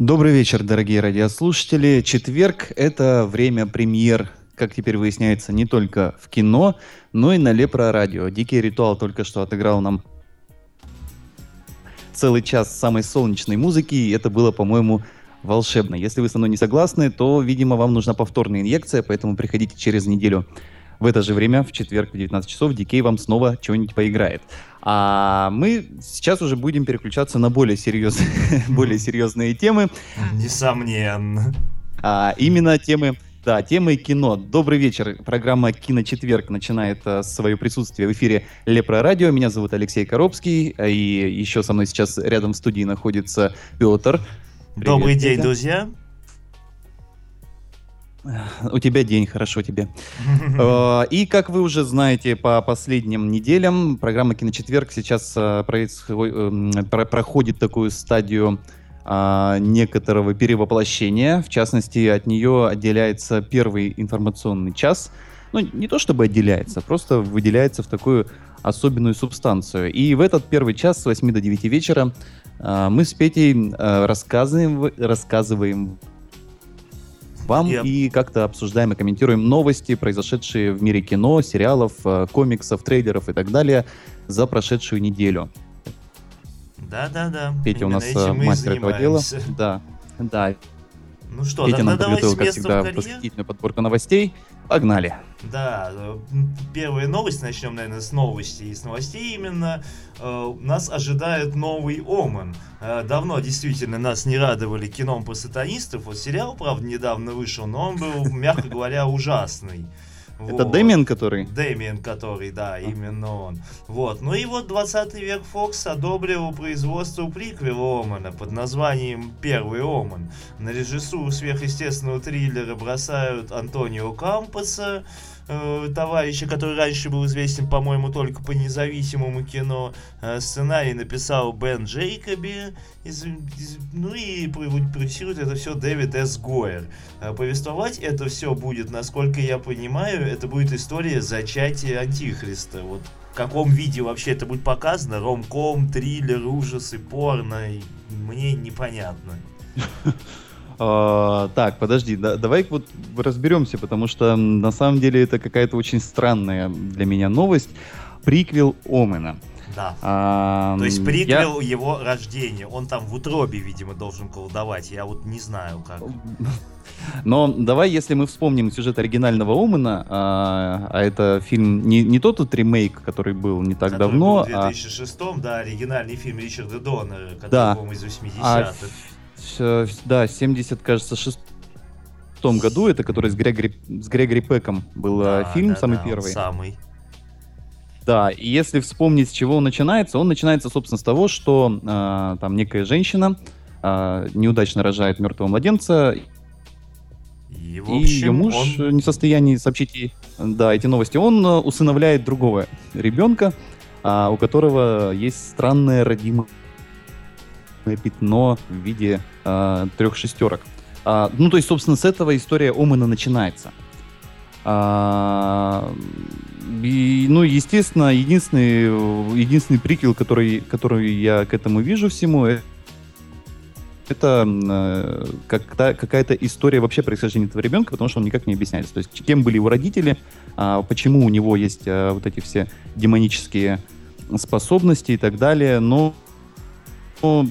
Добрый вечер, дорогие радиослушатели. Четверг – это время премьер, как теперь выясняется, не только в кино, но и на Лепро Радио. Дикий ритуал только что отыграл нам целый час самой солнечной музыки, и это было, по-моему, волшебно. Если вы со мной не согласны, то, видимо, вам нужна повторная инъекция, поэтому приходите через неделю в это же время, в четверг в 19 часов, Дикей вам снова что-нибудь поиграет. А мы сейчас уже будем переключаться на более серьезные, более серьезные темы. Несомненно. А, именно темы да, темы кино. Добрый вечер. Программа «Киночетверг» начинает а, свое присутствие в эфире Лепро Радио. Меня зовут Алексей Коробский. И еще со мной сейчас рядом в студии находится Петр. Привет, Добрый день, Петя. друзья. У тебя день, хорошо тебе. Э, и как вы уже знаете по последним неделям, программа «Киночетверг» сейчас э, эм, проходит такую стадию а, некоторого перевоплощения. В частности, от нее отделяется первый информационный час. Ну, не то чтобы отделяется, просто выделяется в такую особенную субстанцию. И в этот первый час с 8 до 9 вечера э, мы с Петей рассказываем, рассказываем вам yep. и как-то обсуждаем и комментируем новости, произошедшие в мире кино, сериалов, э, комиксов, трейлеров и так далее за прошедшую неделю. Да-да-да. Петя Именно у нас э, мастер этого дела. Да, да. Ну что, Петя нам подготовил, как всегда, восхитительную подборку новостей. Погнали. Да, первая новость, начнем, наверное, с новости и с новостей именно. Э, нас ожидает новый Омен. Э, давно действительно нас не радовали кином по сатанистов. Вот сериал, правда, недавно вышел, но он был, мягко говоря, ужасный. Это вот. Дэмиан, который? Дэмиан, который, да, именно он. Вот. Ну и вот 20 век Фокс одобрил производство приквела Омана под названием «Первый Оман». На режиссуру сверхъестественного триллера бросают Антонио Кампоса, э, товарища, который раньше был известен, по-моему, только по независимому кино. Э, сценарий написал Бен Джейкоби, из, из, ну и продюсирует это все Дэвид С. Гойер. Э, повествовать это все будет, насколько я понимаю, это будет история зачатия Антихриста. Вот в каком виде вообще это будет показано, ромком, триллер, ужасы, порно, мне непонятно. Uh, так, подожди, да, давай вот разберемся, потому что на самом деле это какая-то очень странная для меня новость. Приквел Омена. Да. А, То есть приквел я... его рождения. Он там в утробе, видимо, должен колдовать. Я вот не знаю как. Но давай, если мы вспомним сюжет оригинального Омена, а, а это фильм не, не тот вот ремейк, который был не так который давно. Был в 2006 а... да, оригинальный фильм Ричарда Доннера, который, да. из 80-х. А, да, 70, кажется, 6 том году, это который с Грегори, с Грегори Пеком был да, фильм, да, самый да, первый. Самый. Да, и если вспомнить, с чего он начинается, он начинается, собственно, с того, что э, там некая женщина э, неудачно рожает мертвого младенца, и, общем, и ее муж он... не в состоянии сообщить ей да, эти новости. Он э, усыновляет другого ребенка, э, у которого есть странное родимое пятно в виде э, трех шестерок. А, ну, то есть, собственно, с этого история Омана начинается. А, и, ну, естественно, единственный, единственный приквел, который, который я к этому вижу всему, э, это э, как какая-то история вообще происхождения этого ребенка, потому что он никак не объясняется. То есть, кем были его родители, а, почему у него есть а, вот эти все демонические способности и так далее. Но, но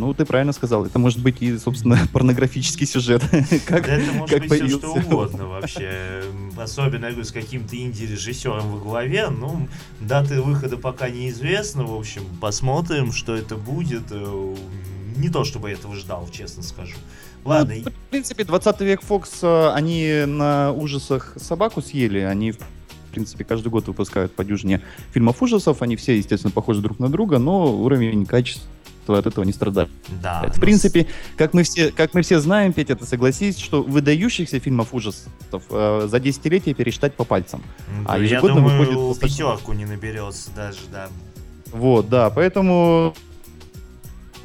ну, ты правильно сказал. Это может быть и, собственно, порнографический сюжет. как, да это может как быть появился. все что угодно вообще. Особенно, я говорю, с каким-то инди-режиссером во главе. Ну, даты выхода пока неизвестно. В общем, посмотрим, что это будет. Э, не то, чтобы я этого ждал, честно скажу. Ладно. Ну, в принципе, 20 век Фокс, они на ужасах собаку съели. Они в принципе, каждый год выпускают по дюжине фильмов ужасов. Они все, естественно, похожи друг на друга, но уровень качества от этого не страдали. Да. В принципе, как мы все, как мы все знаем, Петя, ты согласись, что выдающихся фильмов ужасов э, за десятилетие пересчитать по пальцам. А А я думаю, выходит пятерку не наберется даже, да. Вот, да, поэтому,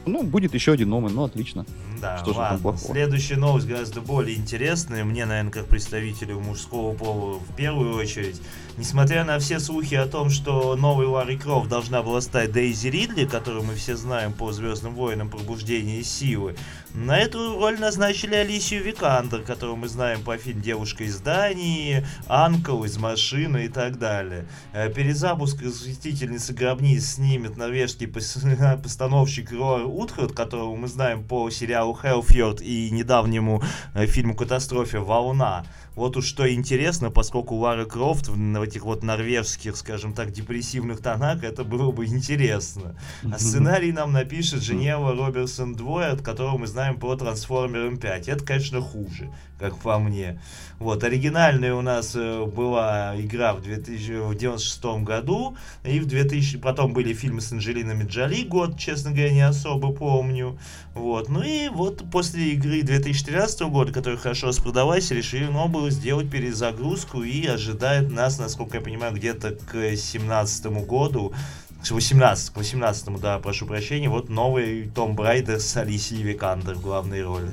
ну, будет еще один Омен, ну, отлично. Да, Что же там ладно. плохого? Следующая новость гораздо более интересная. Мне, наверное, как представителю мужского пола в первую очередь. Несмотря на все слухи о том, что новой Ларри Крофт должна была стать Дейзи Ридли, которую мы все знаем по Звездным войнам Пробуждение силы, на эту роль назначили Алисию Викандер, которую мы знаем по фильму Девушка из Дании, Анкл из машины и так далее. Э, Перезапуск «Святительницы гробниц» снимет норвежский пос- постановщик Рор Утхард, которого мы знаем по сериалу Хелфьорд и недавнему э, фильму «Катастрофе. Волна». Вот уж что интересно, поскольку Лара Крофт в на этих вот норвежских, скажем так, депрессивных тонах, это было бы интересно. А сценарий нам напишет Женева Роберсон Двое, от которого мы знаем по Трансформерам 5. Это, конечно, хуже, как по мне. Вот, оригинальная у нас э, была игра в 2096 году, и в 2000, потом были фильмы с Анджелиной Джоли, год, честно говоря, не особо помню. Вот, ну и вот после игры 2013 года, которая хорошо распродалась, решили ну, было сделать перезагрузку и ожидает нас, насколько я понимаю, где-то к 2017 году, к 18, к 18, да, прошу прощения, вот новый Том Брайдер с Алисией Викандер в главной роли.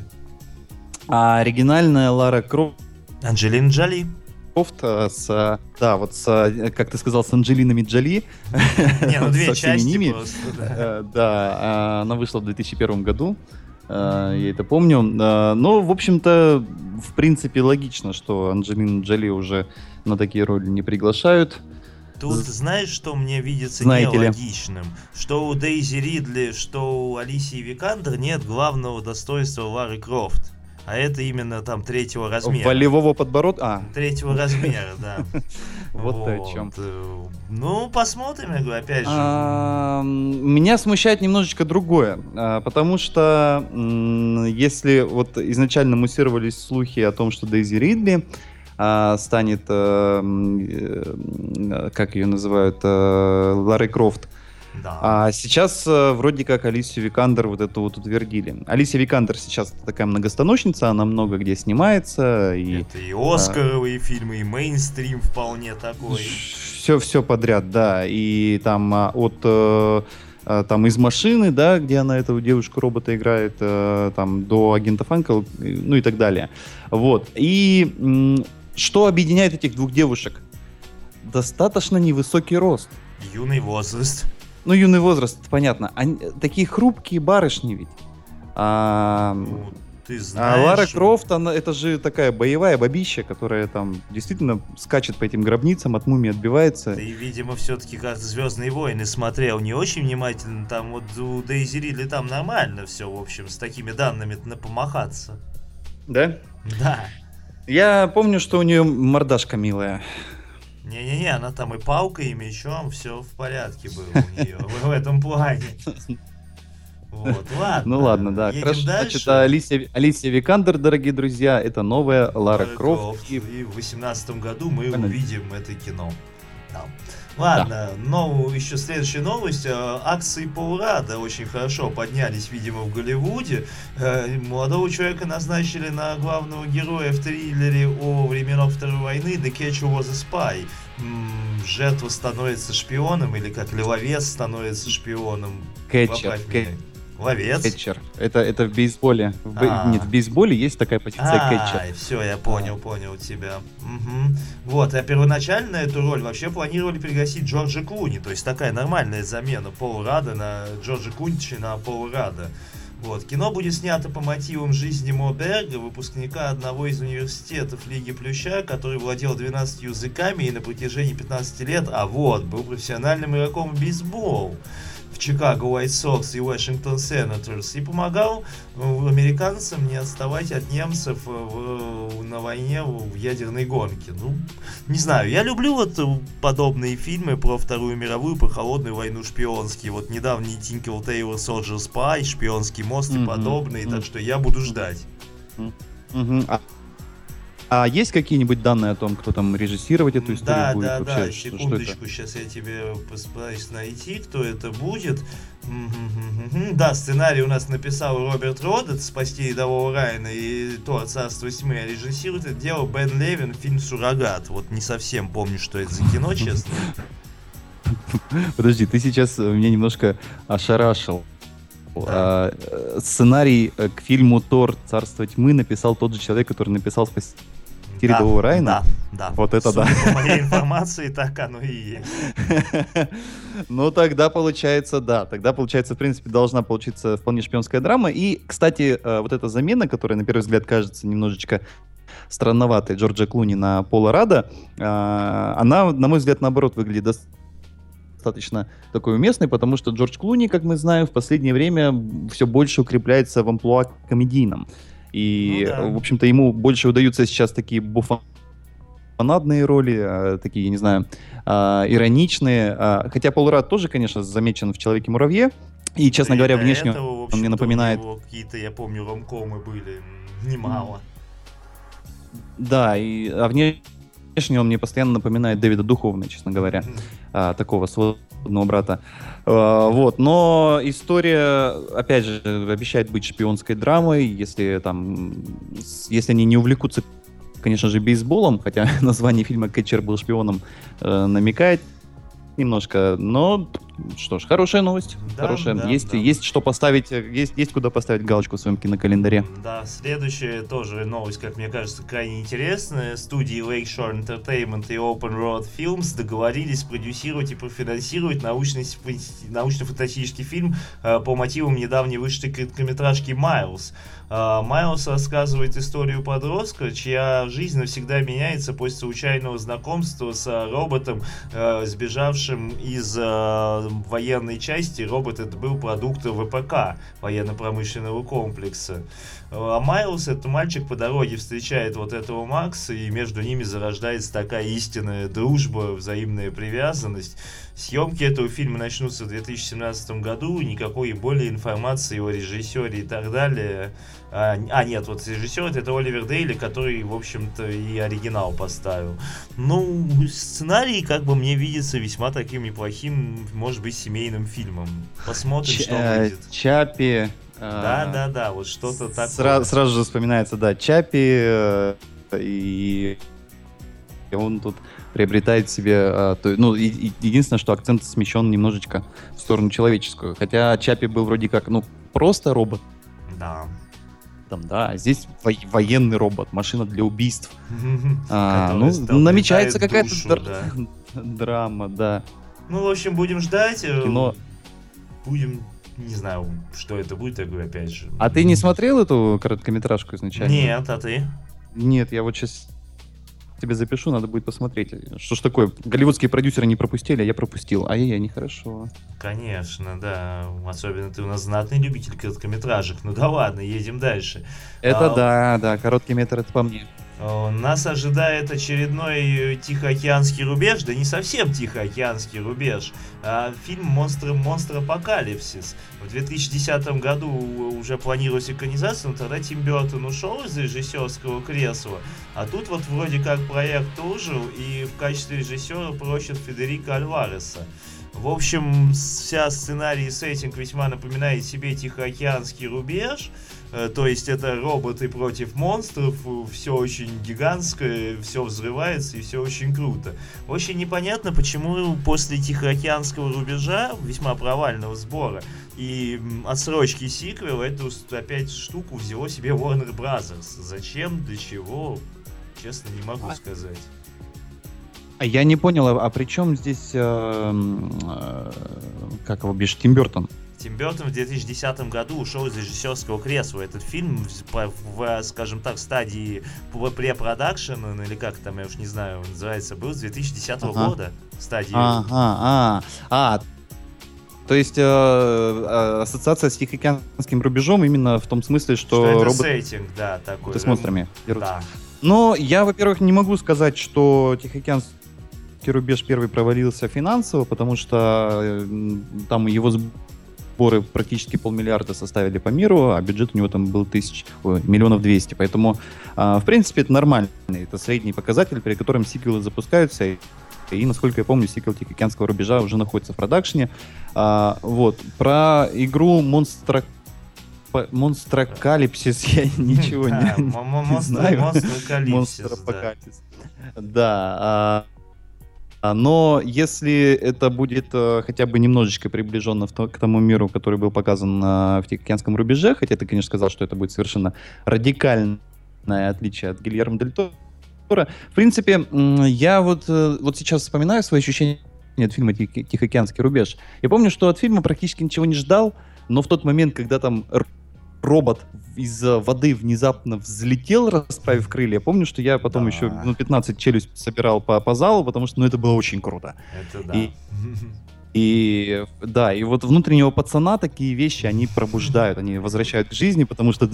А оригинальная Лара Крофт Анджелина Джоли. э, с, э, да, вот с, э, как ты сказал, с Анджелинами Джоли. Не, ну две Со всеми части ними. просто, да. Да, она вышла в 2001 году. Я это помню. Но, в общем-то, в принципе, логично, что Анджелину Джоли уже на такие роли не приглашают. Тут знаешь, что мне видится Знаете ли. нелогичным? Что у Дейзи Ридли, что у Алисии Викандер нет главного достоинства Лары Крофт. А это именно там третьего размера. Волевого подбородка. А, Третьего размера, да. Вот о чем. э, Ну, посмотрим, я говорю, опять же. Меня смущает немножечко другое, а, потому что если вот изначально муссировались слухи о том, что Дейзи Ридли а, станет, э, м, э, как ее называют, э, Ларой Крофт, Да. а сейчас э, вроде как Алисию Викандер вот это вот утвердили. Алисия Викандер сейчас такая многостаночница, она много где снимается, и Это и Оскаровые фильмы, и мейнстрим вполне такой. все, все подряд, да. И там а, от э, а, там из машины, да, где она эту девушку-робота играет, э, там до агента Фанка, ну и так далее. Вот. И что объединяет этих двух девушек? Достаточно невысокий рост. Юный возраст. Ну, юный возраст, понятно. Они, такие хрупкие барышни ведь. А, Ну, ты а знаешь... Лара Крофт, она, это же такая боевая бабища, которая там действительно скачет по этим гробницам, от мумии отбивается. Ты, видимо, все-таки как Звездные войны смотрел не очень внимательно. Там вот у Дейзи Ридли там нормально все, в общем, с такими данными на помахаться. Да? Да. Я помню, что у нее мордашка милая. Не-не-не, она там и палкой, и мечом, все в порядке было у нее в этом плане. Вот, ладно. Ну ладно, да. Едем Хорошо. дальше. Значит, Алисия, Алисия Викандер, дорогие друзья, это новая Лара Лара Крофт. И в 2018 году мы Понятно. увидим это кино. Да. Ладно, новую еще следующая новость. Э, Акции Паурада очень хорошо поднялись, видимо, в Голливуде. Э, Молодого человека назначили на главного героя в триллере о временах Второй войны The Catcher was a Spy. Жертва становится шпионом, или как ловец становится шпионом. Кэтчер. Ловец? Кэтчер. Это, это в бейсболе. В бей- А. Нет, в бейсболе есть такая позиция кэтчер. А, все, я понял, понял тебя. Мгм. Вот, а первоначально эту роль вообще планировали пригласить Джорджа Клуни, то есть такая нормальная замена Пола Рада на Джорджа Кунчи на Пола Рада. Вот. Кино будет снято по мотивам жизни Мо Берга, выпускника одного из университетов Лиги Плюща, который владел 12 языками и на протяжении 15 лет, а вот, был профессиональным игроком в бейсбол в Чикаго White Sox и Washington Senators и помогал э, американцам не отставать от немцев э, в- на войне в ядерной гонке. Ну, не знаю, я люблю вот э, подобные фильмы про Вторую мировую, про холодную войну шпионские. Вот недавний Тинкел Тейлор Soldier Spy, Шпионский мост и Мгм, подобные, мгм. так что я буду ждать. Мгм. А, есть какие-нибудь данные о том, кто там режиссировать эту историю да, будет? Да, вообще? да, секундочку, сейчас я тебе постараюсь найти, кто это будет. Да, сценарий у нас написал Роберт Родет, «Спасти рядового Райана» и «Тор. Царство тьмы», а режиссирует это дело Бен Левин, фильм «Суррогат». Вот не совсем помню, что это за кино, честно. Подожди, ты сейчас э, меня немножко ошарашил. А, э, сценарий э, к фильму «Тор. Царство тьмы» написал тот же человек, который написал «Спасти Да, рядового Райана». Да, да. Вот это Судя да. По моей информации, так оно и есть. Ну, тогда получается, да. Тогда, получается, в принципе, должна получиться вполне шпионская драма. И, кстати, э, вот эта замена, которая, на первый взгляд, кажется немножечко странноватой Джорджа Клуни на Пола Рада, э, она, на мой взгляд, наоборот, выглядит дос- достаточно такой уместной, потому что Джордж Клуни, как мы знаем, в последнее время все больше укрепляется в амплуа комедийном. И, Ну да. в общем-то, ему больше удаются сейчас такие буфонадные роли, э, такие, я не знаю, а, ироничные. А, Хотя Пол Рад тоже, конечно, замечен в «Человеке-муравье». И, честно Да говоря, внешне этого, он мне напоминает... Какие-то, я помню, ромкомы были немало. Да, и, а внешне он мне постоянно напоминает Дэвида Духовна, честно говоря. а, такого сводного брата. А, вот, но история, опять же, обещает быть шпионской драмой, если там, если они не увлекутся, конечно же, бейсболом, хотя название фильма «Кэтчер был шпионом» э, намекает немножко, но что ж, хорошая новость, Да, хорошая. да, есть, да. есть что поставить, есть, есть куда поставить галочку в своем кинокалендаре. Да, следующая тоже новость, как мне кажется, крайне интересная. Студии Lakeshore Entertainment и Open Road Films договорились продюсировать и профинансировать научно-фантастический фильм э, по мотивам недавней вышедшей короткометражки «Майлз». Э, Майлз рассказывает историю подростка, чья жизнь навсегда меняется после случайного знакомства с э, роботом, э, сбежавшим из военной части. Робот это был продукт ВПК, военно-промышленного комплекса. А Майлз, это мальчик, по дороге встречает вот этого Макса, и между ними зарождается такая истинная дружба, взаимная привязанность. Съемки этого фильма начнутся в 2017 году, никакой более информации о режиссере и так далее. А, а, нет, вот режиссер это Оливер Дейли, который, в общем-то, и оригинал поставил. Ну, сценарий, как бы мне видится, весьма таким неплохим, может быть, семейным фильмом. Посмотрим, Ч- что э, выйдет. Чапи. Да, э, да, да, вот что-то такое. Сра- сразу же вспоминается, да, Чапи, э, и он тут приобретает себе, э, то- ну, и- и- единственное, что акцент смещен немножечко в сторону человеческую. Хотя Чапи был вроде как, ну, просто робот, Да. Там, да, а здесь во- военный робот, машина для убийств. А, ну, намечается какая-то др- да. драма, да. Ну, в общем, будем ждать. э, Кино. Будем, не знаю, что это будет, я говорю, опять же. А ты не смотрел эту короткометражку изначально? Нет, а ты? Нет, я вот сейчас тебе запишу, надо будет посмотреть. Что ж такое? Голливудские продюсеры не пропустили, а я пропустил. Ай-яй-яй, нехорошо. Конечно, да. Особенно ты у нас знатный любитель короткометражек. Ну да ладно, едем дальше. Это А, да, да, короткий метр это по мне. Э, Нас ожидает очередной э, Тихоокеанский рубеж, да не совсем Тихоокеанский рубеж, а фильм «Монстры, «Монстр Апокалипсис». В 2010 году уже планировалась экранизация, но тогда Тим Бертон ушел из режиссерского кресла, а тут вот вроде как проект ожил, и в качестве режиссера просят Федерико Альвареса. В общем, вся сценарий и сеттинг весьма напоминает себе Тихоокеанский рубеж, То есть это роботы против монстров, все очень гигантское, все взрывается и все очень круто. Очень непонятно, почему после Тихоокеанского рубежа, весьма провального сбора, и отсрочки сиквела, эту опять штуку взяло себе Warner Brothers. Зачем, для чего, честно не могу А- сказать. А я не понял, а, а при чем здесь, э, э, как его бишь, Тим Бертон? Тим Бертон в 2010 году ушел из режиссерского кресла. Этот фильм, в, в, скажем так, стадии препродакшена, ну или как там, я уж не знаю, называется, был с 2010 Ага. года. Стадии. Ага, а, а, то есть э, э, ассоциация с Тихоокеанским рубежом именно в том смысле, что, что это роботы сеттинг, да, такой. с монстрами дерутся. Да. Но я, во-первых, не могу сказать, что Тихоокеанский рубеж первый провалился финансово, потому что э, там его сборы практически полмиллиарда составили по миру, а бюджет у него там был тысяч, ой, миллионов двести. Поэтому, а, в принципе, это нормально. Это средний показатель, при котором сиквелы запускаются. И, и насколько я помню, сиквел Тихоокеанского рубежа уже находится в продакшне. А, вот. Про игру Монстра Монстрокалипсис я ничего не, не знаю. Монстр-апокалипсис. Да. А, а, но если это будет э, хотя бы немножечко приближенно к тому миру, который был показан э, в Тихоокеанском рубеже, хотя ты, конечно, сказал, что это будет совершенно радикальное отличие от Гильермо Дель Торо, в принципе, я вот, э, вот сейчас вспоминаю свои ощущения от фильма «Тихоокеанский рубеж». Я помню, что от фильма практически ничего не ждал, но в тот момент, когда там робот из воды внезапно взлетел, расправив крылья. Я помню, что я потом да. еще ну, 15 челюсть собирал по, по залу, потому что ну, это было очень круто. Это да. И, и да, и вот внутреннего пацана такие вещи, они пробуждают, они возвращают к жизни, потому что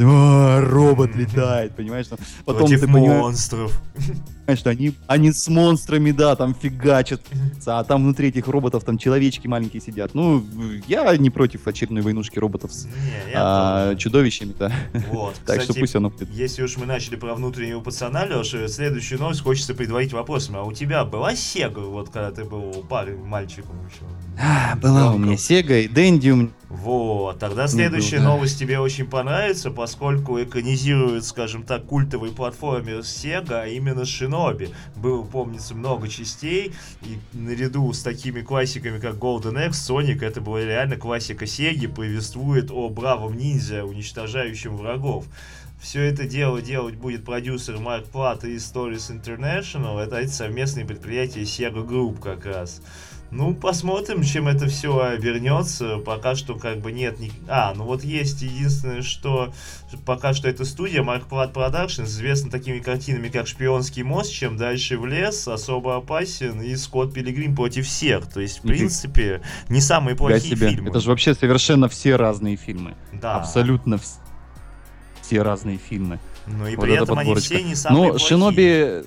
робот летает, понимаешь? Потом Против ты монстров. Понимаешь, что они, они с монстрами, да, там фигачат, а там внутри этих роботов там человечки маленькие сидят. Ну, я не против очередной войнушки роботов с не, а, чудовищами, да. Вот. так Кстати, что пусть оно будет. Если уж мы начали про внутреннего пацана, Леша, следующую новость хочется предварить вопросом. А у тебя была Сега, вот когда ты был парень, мальчиком еще? А, была у меня Сега и Дэнди у меня вот, тогда следующая новость тебе очень понравится, поскольку экранизирует, скажем так, культовый платформер Sega, а именно Shinobi. Было, помнится, много частей, и наряду с такими классиками, как Golden Axe, Sonic, это была реально классика Sega, повествует о бравом ниндзя, уничтожающем врагов. Все это дело делать будет продюсер Марк Плат и Stories International. Это совместные предприятия Sega Group как раз. Ну, посмотрим, чем это все обернется. Пока что как бы нет... Ни... А, ну вот есть единственное, что пока что эта студия Mark Platt Productions известна такими картинами, как «Шпионский мост», «Чем дальше в лес», «Особо опасен» и «Скотт Пилигрим против всех». То есть, в принципе, не самые плохие себя. фильмы. Это же вообще совершенно все разные фильмы. Да. Абсолютно вс... все разные фильмы. Ну и вот при этом они все не самые Ну, плохие. «Шиноби»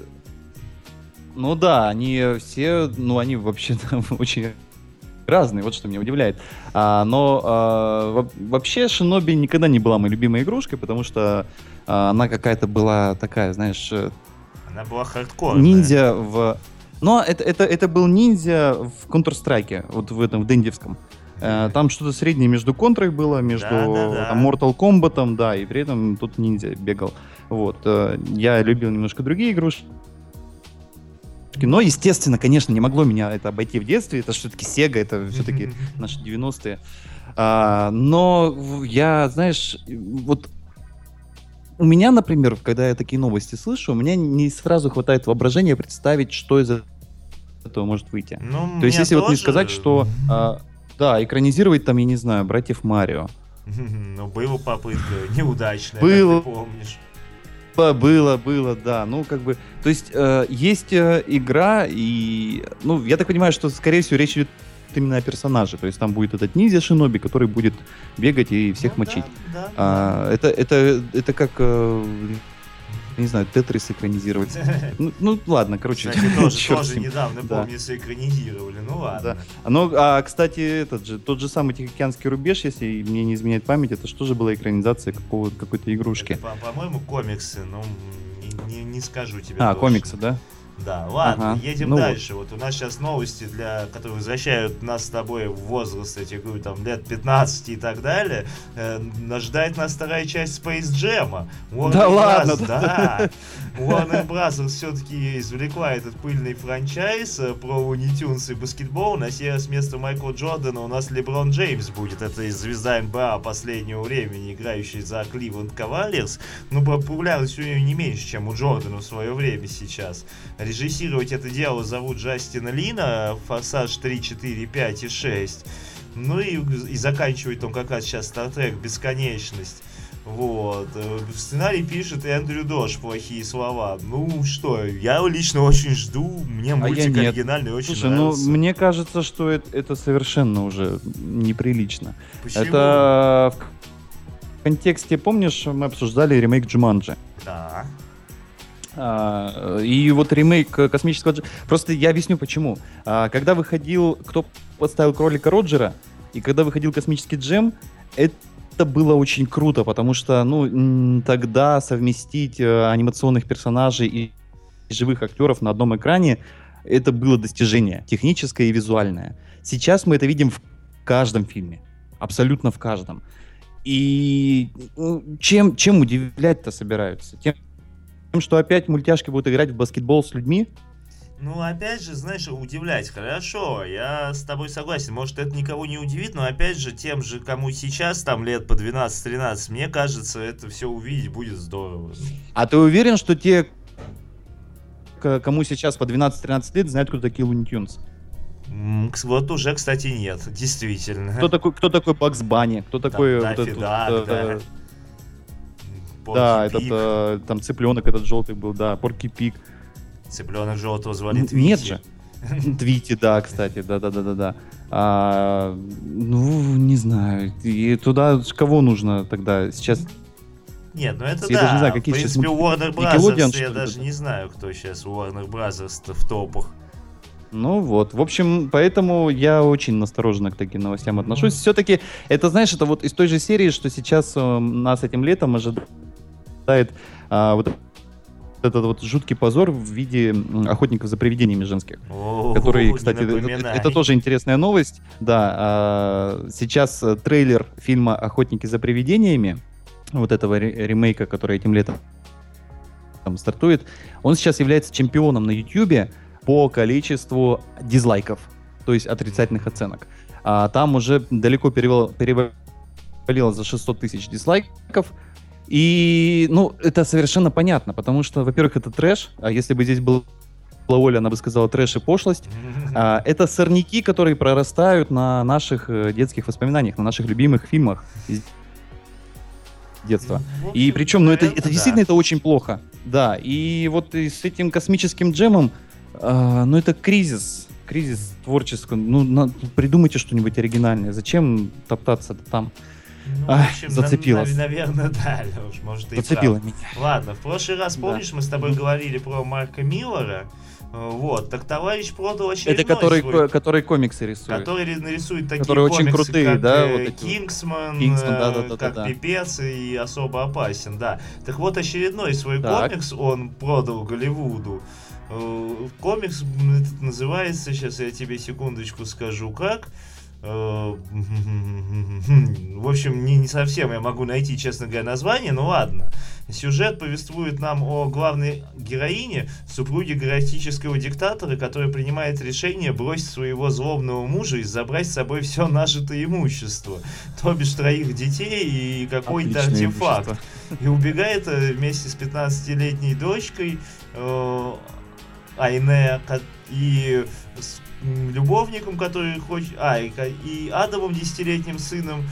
Ну да, они все, ну они вообще очень разные, вот что меня удивляет. А, но а, вообще Шиноби никогда не была моей любимой игрушкой, потому что а, она какая-то была такая, знаешь... Э, она была хардкорная. Ниндзя в... Но это, это, это был ниндзя в Counter-Strike, вот в этом, в Дендевском. Э, там что-то среднее между контрой было, между да, да, да. Там, Mortal Kombat, да, и при этом тут ниндзя бегал. Вот. Э, я любил немножко другие игрушки, но, естественно, конечно, не могло меня это обойти в детстве. Это все-таки Sega, это все-таки наши 90-е. А, но я, знаешь, вот у меня, например, когда я такие новости слышу, у меня не сразу хватает воображения представить, что из этого может выйти. Ну, То есть, если тоже... вот не сказать, что а, да, экранизировать там, я не знаю, братьев Марио. Ну, было попытка неудачная, было, как ты помнишь. Было, было, да. Ну, как бы, то есть э, есть э, игра, и, ну, я так понимаю, что, скорее всего, речь идет именно о персонаже. То есть там будет этот ниндзя Шиноби, который будет бегать и всех ну, мочить. Да, да, а. Это, это, это как э, не знаю, Тетрис экранизировать. Ну, ну ладно, короче. Кстати, тоже, тоже недавно, да. помнится, экранизировали. Ну ладно. Да. Ну, а, кстати, этот же, тот же самый Тихоокеанский рубеж, если мне не изменяет память, это что же была экранизация какого какой-то игрушки? Это, по-моему, комиксы, но не, не, не скажу тебе. А, точно. комиксы, да? Да, ладно, ага. едем ну дальше. Вот. вот у нас сейчас новости, для, которые возвращают нас с тобой в возраст, я тебе говорю, там, лет 15 и так далее. Э, ждает нас вторая часть Space Jam. Warner да Bros, ладно? Да. Warner Bros. все-таки извлекла этот пыльный франчайз э, про Тюнс и баскетбол. На сей раз вместо Майкла Джордана у нас Леброн Джеймс будет. Это звезда НБА последнего времени, играющий за Кливленд Кавалерс. Ну, популярность у нее не меньше, чем у Джордана в свое время сейчас. Режиссировать это дело зовут Джастина Лина, Форсаж 3, 4, 5 и 6. Ну и, и заканчивает он как раз сейчас Star Trek Бесконечность. Вот. Э, сценарий пишет Эндрю Дош, плохие слова. Ну что, я лично очень жду. Мне мультик а оригинальный очень Слушай, ну, нравится. ну мне кажется, что это, это совершенно уже неприлично. Почему? Это в контексте, помнишь, мы обсуждали ремейк Джуманджи? Да. А, и вот ремейк космического... Просто я объясню почему. А, когда выходил «Кто подставил кролика Роджера», И когда выходил космический джем, это было очень круто, потому что, ну, тогда совместить э, анимационных персонажей и живых актеров на одном экране, это было достижение техническое и визуальное. Сейчас мы это видим в каждом фильме, абсолютно в каждом. И чем, чем удивлять-то собираются? Тем, что опять мультяшки будут играть в баскетбол с людьми? Ну, опять же, знаешь, удивлять, хорошо, я с тобой согласен, может, это никого не удивит, но опять же, тем же, кому сейчас там лет по 12-13, мне кажется, это все увидеть будет здорово. А ты уверен, что те, кому сейчас по 12-13 лет, знают, кто такие Луни Тюнс? Вот уже, кстати, нет, действительно. Кто такой, кто такой Бакс Банни? Кто такой... Там, вот этот, да. Э, да, этот, э, там цыпленок этот желтый был, да, Порки Пик. Цыпленок желтого звали Твити. Нет же. Твити, да, кстати, да-да-да-да-да. А, ну, не знаю. И туда кого нужно тогда? Сейчас нет, ну это я да. Даже не знаю, какие в принципе, сейчас... Warner Brothers, я даже не знаю, кто сейчас у Warner Brothers в топах. Ну вот, в общем, поэтому я очень настороженно к таким новостям отношусь. Все-таки, это, знаешь, это вот из той же серии, что сейчас э, нас этим летом ожидает а, вот этот вот жуткий позор в виде охотников за привидениями женских. О, которые, кстати, это, это тоже интересная новость. Да, а, сейчас э, трейлер фильма «Охотники за привидениями», вот этого ремейка, который этим летом там стартует, он сейчас является чемпионом на YouTube по количеству дизлайков, то есть отрицательных оценок. А там уже далеко перевалило, перевалило за 600 тысяч дизлайков, и, ну, это совершенно понятно, потому что, во-первых, это трэш, а если бы здесь был Оля, она бы сказала трэш и пошлость. А, это сорняки, которые прорастают на наших э, детских воспоминаниях, на наших любимых фильмах из детства. Ну, и причем, ну это, это действительно это очень плохо. Да, и вот и с этим космическим джемом, э, ну это кризис, кризис творческий. Ну на, придумайте что-нибудь оригинальное. Зачем топтаться там? Ну, Ах, в общем, зацепило. На, наверное, да, Леш, может и Зацепило меня. Ладно, в прошлый раз, помнишь, да. мы с тобой говорили про Марка Миллера, вот, так товарищ продал очередной Это который, свой, который комиксы рисует. Который нарисует такие которые комиксы, очень крутые, как да? Вот эти Кингсман, Кингсман да, да, да, как да, да. Пипец и Особо опасен, да. Так вот, очередной свой так. комикс он продал Голливуду. Комикс называется, сейчас я тебе секундочку скажу как. Э, в общем, не, не совсем я могу найти, честно говоря, название, но ладно. Сюжет повествует нам о главной героине, супруге галактического диктатора, который принимает решение бросить своего злобного мужа и забрать с собой все нажитое имущество, то бишь троих детей и какой-то артефакт. Имущество. И убегает э, вместе с 15-летней дочкой э, Айне и с любовником, который хочет... А, и, и Адамом, десятилетним сыном,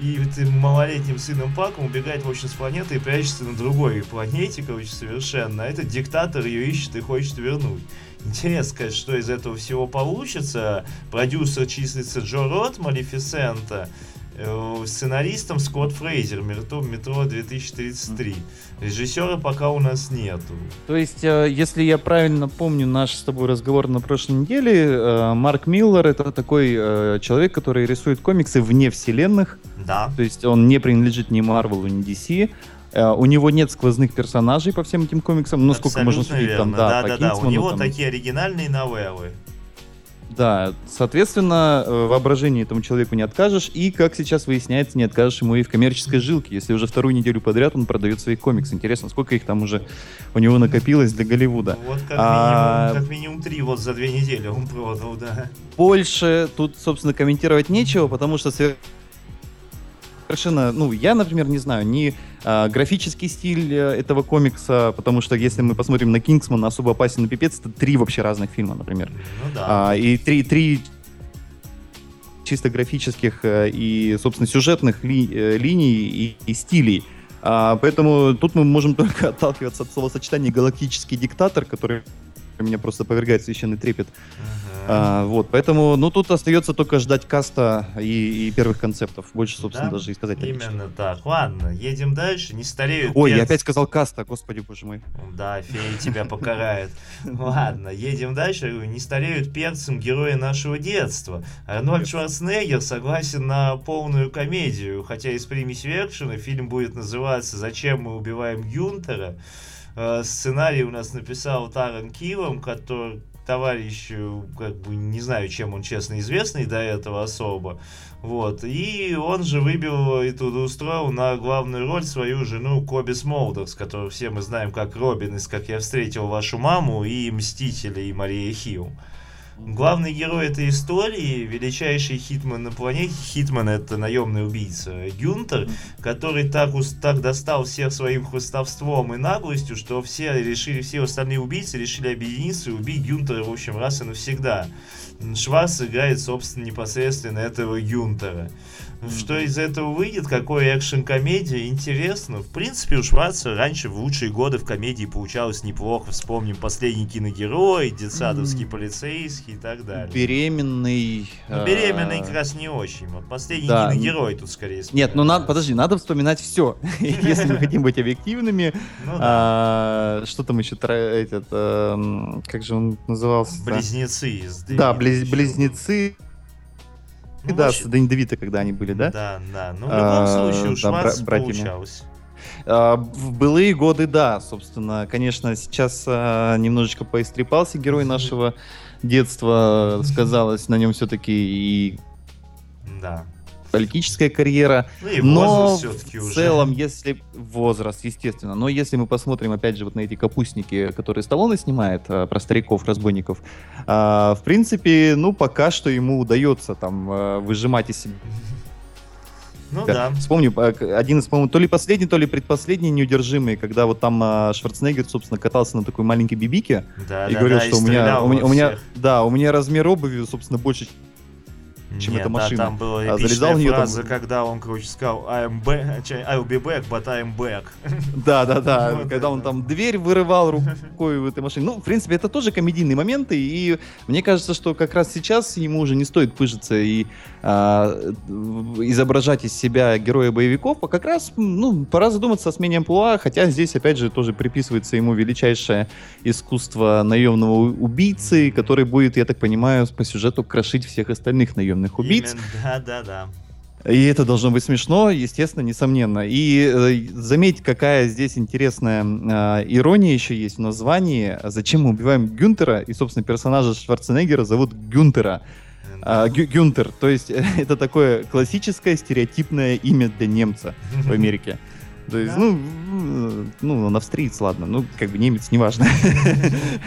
и этим малолетним сыном Паком убегает, в общем, с планеты и прячется на другой планете, короче, совершенно. А этот диктатор ее ищет и хочет вернуть. Интересно, конечно, что из этого всего получится. Продюсер числится Джо Рот, Малефисента. Э, сценаристом Скотт Фрейзер, Метро 2033. Режиссера пока у нас нету. То есть, э, если я правильно помню наш с тобой разговор на прошлой неделе, э, Марк Миллер это такой человек, который рисует комиксы вне вселенных. Да. То есть он не принадлежит ни Марвелу, ни DC. У него нет сквозных персонажей по всем этим комиксам, ну сколько можно судить там, да, да, да, да. У него там... такие оригинальные новеллы. Да, соответственно, э, воображение этому человеку не откажешь, и, как сейчас выясняется, не откажешь ему и в коммерческой жилке, если уже вторую неделю подряд он продает свои комиксы. Интересно, сколько их там уже у него накопилось для Голливуда? Вот как, а... минимум, как минимум три вот за две недели он продал, да. Больше тут, собственно, комментировать нечего, потому что совершенно, ну, я, например, не знаю, ни а, графический стиль э, этого комикса, потому что если мы посмотрим на Кингсман, особо опасен и пипец, это три вообще разных фильма, например. Ну да. А, и три, три чисто графических э, и, собственно, сюжетных ли, э, линий и, и стилей. А, поэтому тут мы можем только отталкиваться от словосочетания «галактический диктатор», который меня просто повергает священный трепет. Ага. А, вот, поэтому, ну, тут остается только ждать каста и, и первых концептов. Больше, собственно, Да, даже и сказать. Именно так. Ладно, едем дальше. Не стареют Ой, я перцы. опять сказал каста, господи боже мой. Да, фея тебя покарает. Ладно, едем дальше. Я Не стареют перцем герои нашего детства. Арнольд Шварценеггер согласен на полную комедию, хотя из примеси экшена фильм будет называться «Зачем мы убиваем Гюнтера?». Э, Сценарий у нас написал Таран Киллэм, который товарищ, как бы не знаю, чем он честно известный до этого особо. Вот. И он же выбил и устроил на главную роль свою жену Коби Смолдерс, которую все мы знаем как Робин из «Как я встретил вашу маму» и «Мстители» и Мария Хилл. Главный герой этой истории, величайший hitman на планете, hitman это наемный убийца Гюнтер, который так, ус- так достал всех своим хвостовством и наглостью, что все решили, все остальные убийцы решили объединиться и убить Гюнтера, в общем, раз и навсегда. Шварц играет, собственно, непосредственно этого Гюнтера. Что из этого выйдет, какой экшен-комедия, интересно. В принципе, у Шварца раньше в лучшие годы в комедии получалось неплохо. Вспомним «Последний киногерой», «Детсадовский полицейский» и так далее. Беременный... Ну, беременный а, как раз не очень. Вот последний да, киногерой тут скорее Нет, ну надо, подожди, надо вспоминать все. Если мы хотим быть объективными. Ну. А, Что там еще, этот, эм, как же он назывался? Близнецы из Да, близнецы. Ну, Да, с Дэнни Девита, когда они были, да? Да, да. Ну, в любом А, случае, у братьями. получалось. А, В былые годы, да, собственно. Конечно, сейчас а, немножечко поистрепался герой нашего детства. Сказалось на нем все-таки и Да. политическая карьера. Ну и Но все-таки в уже. целом, если возраст, естественно, но если мы посмотрим опять же вот на эти капустники, которые Сталлоне снимает а, про стариков, разбойников, а, в принципе, ну пока что ему удается там а, выжимать из себя. Ну да. Вспомню, а, один из, по-моему, то ли последний, то ли предпоследний неудержимый, когда вот там а, Шварценеггер, собственно, катался на такой маленькой бибике Да, и да, говорил, да, что и у меня, у меня, у меня- да, у меня размер обуви, собственно, больше, чем Нет, эта да, машина. там была А, залезал в там- фраза, когда он, короче, сказал I'm, back, I'll be back, but I'm back. Да, да, да. Вот когда он это. там дверь вырывал рукой в этой машине. Ну, в принципе, это тоже комедийные моменты. И мне кажется, что как раз сейчас ему уже не стоит пыжиться и а, изображать из себя героя боевиков, а как раз, ну, пора задуматься о смене амплуа, хотя здесь, опять же, тоже приписывается ему величайшее искусство наемного убийцы, который будет, я так понимаю, по сюжету крошить всех остальных наемных убийц. Именно, Да, да, да. И это должно быть смешно, естественно, несомненно. И э, заметь, какая здесь интересная э, ирония еще есть в названии. Зачем мы убиваем Гюнтера? И, собственно, персонажа Шварценеггера зовут Гюнтера. А, Гю- Гюнтер. То есть э, это такое классическое стереотипное имя для немца в Америке. То есть, ну, ну, он австриец, ладно, ну, как бы немец, неважно.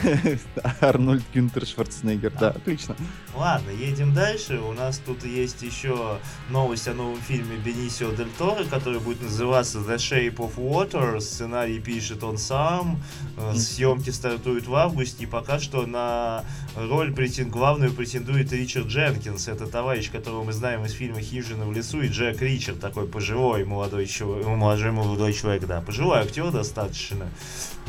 Арнольд Гюнтер Шварценеггер, да, отлично. Ладно, едем дальше. У нас тут есть еще новость о новом фильме Бенисио Дель Торо, который будет называться The Shape of Water. Сценарий пишет он сам. Э, Съемки стартуют в августе. И пока что на роль претен... главную претендует Ричард Дженкинс. Это товарищ, которого мы знаем из фильма «Хижина в лесу». И Джек Ричард, такой пожилой молодой человек. Молодой, молодой человек, да. Пожилой актер достаточно.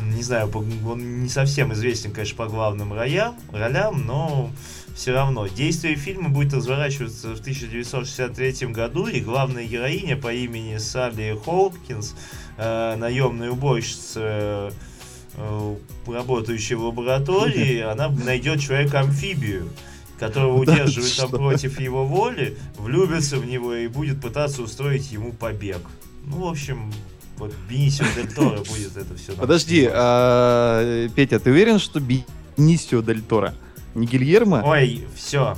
Не знаю, он не совсем известен, конечно, по главным роям, ролям, но все равно. Действие фильма будет разворачиваться в 1963 году, и главная героиня по имени Салли Холкинс, э, наемная уборщица, э, работающая в лаборатории, она найдет человека-амфибию, которого удерживает там против его воли, влюбится в него и будет пытаться устроить ему побег. Ну, в общем, вот Бенисио Дель Торо будет это все. Подожди, а, Петя, ты уверен, что Бенисио Дель Торо? Не Гильермо? Ой, все.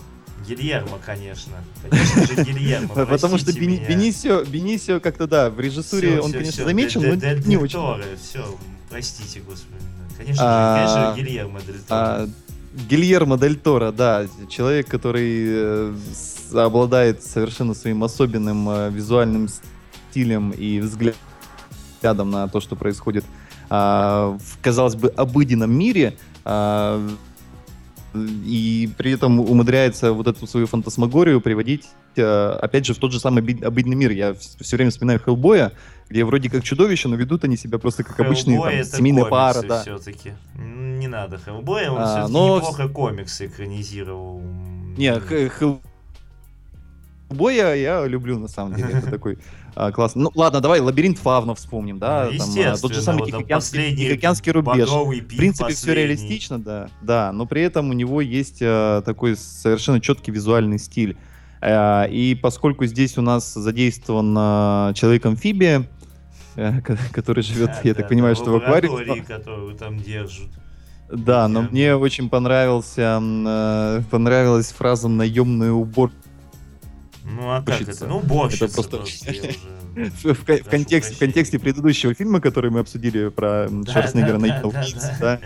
Гильермо, конечно. Конечно же, Гильермо. Потому что Бени-. Бенисио, Бенисио как-то, да, в режиссуре Всё, он, всё, конечно, всё. замечен, Дель- но Дель- не Дель очень. Торо, все, простите, господи. Конечно А, же, конечно Гильермо Дель Торо. А, Гильермо Дель Торо, да, человек, который э, обладает совершенно своим особенным э, визуальным стилем и взглядом на то, что происходит а, в, казалось бы, обыденном мире. А, и при этом умудряется вот эту свою фантасмагорию приводить, э, опять же, в тот же самый обыденный мир. Я все время вспоминаю Хеллбоя, где вроде как чудовище, но ведут они себя просто как обычные там, семейная пара. Да. все-таки. Не надо Хеллбоя, он а, но... неплохо комиксы экранизировал. Не, Хеллбоя я люблю на самом деле. Это такой а, классно. Ну ладно, давай лабиринт Фавна вспомним, да? Ну, там, а, тот же самый вот, Тихоокеанский, Тихоокеанский рубеж. В принципе, все реалистично, да, да, но при этом у него есть а, такой совершенно четкий визуальный стиль. А, и поскольку здесь у нас задействован а, человек-амфибия, а, который живет, да, я да, так понимаю, что в аквариуме. которую там держат. Да, но мне очень понравился, понравилась фраза «наемный убор ну а как это? Ну, уборщица это просто... в, в, контексте, в контексте предыдущего фильма, который мы обсудили про да, Шварценеггера да, да, да, да.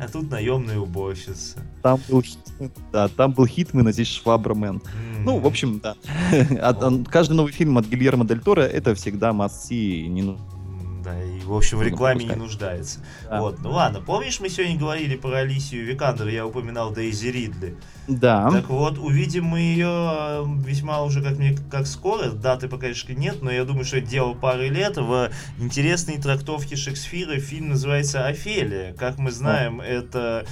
А тут наемная уборщица. Там был, да, там был Хитмен, а здесь Швабрамен. Mm. Ну, в общем, да. От, каждый новый фильм от Гильермо Дель Торо это всегда must не нужно да, и, в общем, в рекламе не нуждается. Да. Вот, ну ладно, помнишь, мы сегодня говорили про Алисию Викандер, я упоминал Дейзи Ридли. Да. Так вот, увидим мы ее э, весьма уже, как мне, как скоро, даты пока еще нет, но я думаю, что это дело пары лет, в интересной трактовке Шекспира фильм называется «Офелия». Как мы знаем, О. это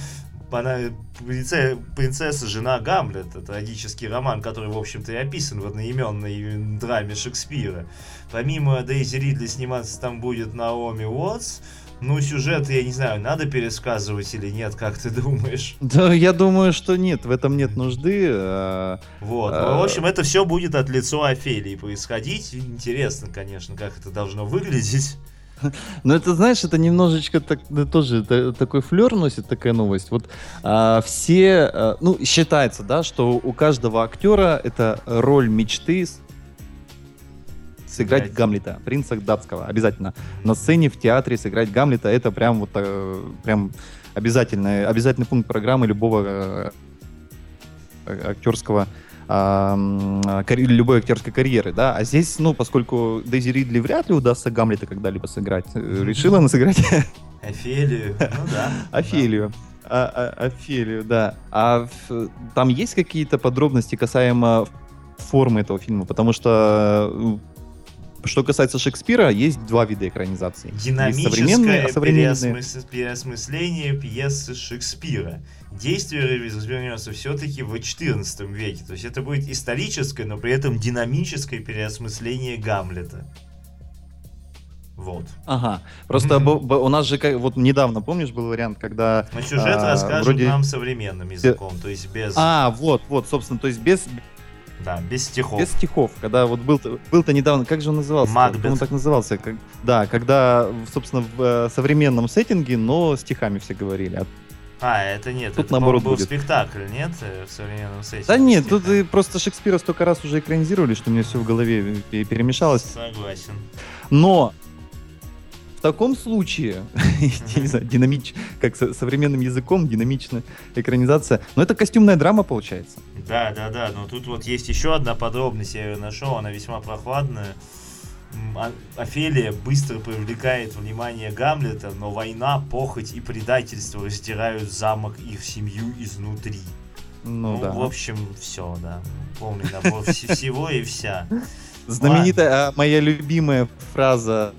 она принцесса, жена Гамлета, трагический роман, который, в общем-то, и описан в одноименной драме Шекспира. Помимо Дейзи Ридли сниматься там будет Наоми Уотс, ну, сюжет, я не знаю, надо пересказывать или нет, как ты думаешь? Да, я думаю, что нет, в этом нет нужды. А... Вот, а... в общем, это все будет от лица Офелии происходить. Интересно, конечно, как это должно выглядеть. Но это, знаешь, это немножечко так, тоже та, такой флер носит такая новость. Вот а, все, а, ну, считается, да, что у каждого актера это роль мечты сыграть Играть. Гамлета, принца датского, обязательно. На сцене, в театре сыграть Гамлета, это прям вот э, прям обязательный, обязательный пункт программы любого э, любой актерской карьеры, да, а здесь, ну, поскольку Дейзи Ридли вряд ли удастся Гамлета когда-либо сыграть, э, решила она сыграть... Офелию, ну да. Офелию. А, а, Офелию, да. А там есть какие-то подробности касаемо формы этого фильма? Потому что э, что касается Шекспира, есть два вида экранизации. Динамическое переосмыс... переосмысление пьесы Шекспира действие развернется все-таки в XIV веке. То есть это будет историческое, но при этом динамическое переосмысление Гамлета. Вот. Ага. Просто mm-hmm. у нас же вот недавно, помнишь, был вариант, когда... Но сюжет а, расскажут вроде... нам современным языком, то есть без... А, вот, вот, собственно, то есть без... Да, без стихов. Без стихов. Когда вот был, был-то недавно, как же он назывался? Макбет. Он так назывался. Как, да, когда, собственно, в э, современном сеттинге, но стихами все говорили. А а, это нет, тут это, наоборот был будет. спектакль, нет, э, в современном сете? Да нет, тут и просто Шекспира столько раз уже экранизировали, что мне все в голове перемешалось. Согласен. Но в таком случае, не знаю, динамич, как современным языком, динамичная экранизация. Но это костюмная драма получается. Да, да, да. Но тут вот есть еще одна подробность, я ее нашел, она весьма прохладная. А, Офелия быстро привлекает внимание Гамлета, но война, похоть и предательство раздирают замок и их семью изнутри. Ну, ну да. в общем, все, да. Полный набор всего и вся. Знаменитая а, моя любимая фраза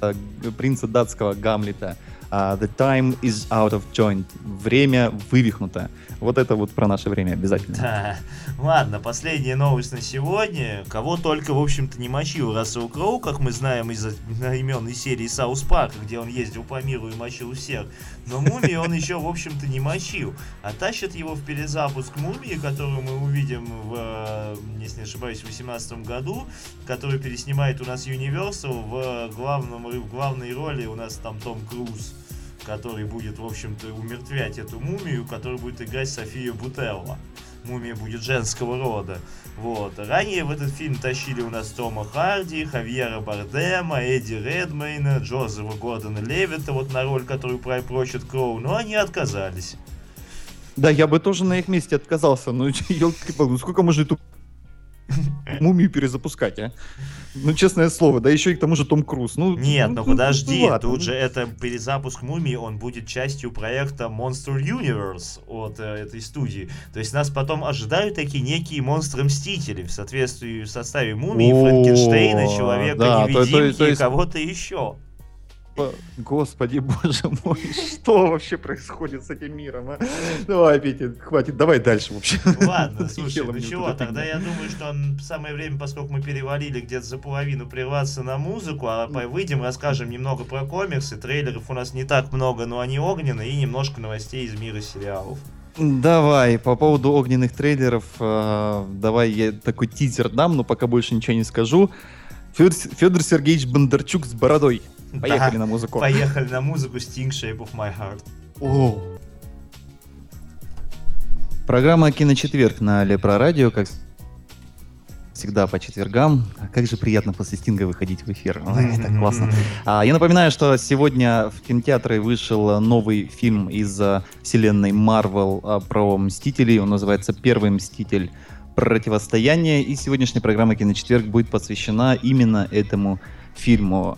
э, принца датского Гамлета. Uh, the time is out of joint. Время вывихнуто. Вот это вот про наше время обязательно. Да. Ладно, последняя новость на сегодня. Кого только, в общем-то, не мочил Рассел Кроу, как мы знаем из одноименной серии Саус Парка, где он ездил по миру и мочил всех. Но Мумии он еще, в общем-то, не мочил. А тащит его в перезапуск Мумии, которую мы увидим в, если не ошибаюсь, в 2018 году, который переснимает у нас Universal в, главном, в главной роли у нас там Том Круз который будет, в общем-то, умертвять эту мумию, который будет играть София Бутелла. Мумия будет женского рода. Вот. Ранее в этот фильм тащили у нас Тома Харди, Хавьера Бардема, Эдди Редмейна, Джозефа Гордона Левита, вот на роль, которую прочит Кроу, но они отказались. Да, я бы тоже на их месте отказался, но елки ну сколько можно эту мумию перезапускать, а? Ну, честное слово, да еще и к тому же Том Круз. Ну, Нет, ну, ну ну, подожди, ну, ладно, тут ну. же это перезапуск мумии, он будет частью проекта Monster Universe от э, этой студии. То есть нас потом ожидают такие некие монстры-мстители в соответствии в составе мумии, Франкенштейна, Человека-невидимки и кого-то еще. По- Господи, боже мой, что вообще происходит с этим миром, а? Давай, Петя, хватит, давай дальше вообще. Ладно, слушай, ну чего, тогда я думаю, что самое время, поскольку мы перевалили где-то за половину, прерваться на музыку, а выйдем, расскажем немного про комиксы, трейлеров у нас не так много, но они огненные, и немножко новостей из мира сериалов. Давай, по поводу огненных трейлеров, э, давай я такой тизер дам, но пока больше ничего не скажу. Федор, Федор Сергеевич Бондарчук с бородой. Поехали Да, на музыку. Поехали на музыку Sting Shape of My Heart. О. Программа «Киночетверг» на Лепро Радио, как всегда по четвергам. Как же приятно после Стинга выходить в эфир. Ой, это классно. А, Я напоминаю, что сегодня в кинотеатры вышел новый фильм из а, вселенной Марвел а, про Мстителей. Он называется «Первый Мститель. Противостояние». И сегодняшняя программа «Киночетверг» будет посвящена именно этому фильму.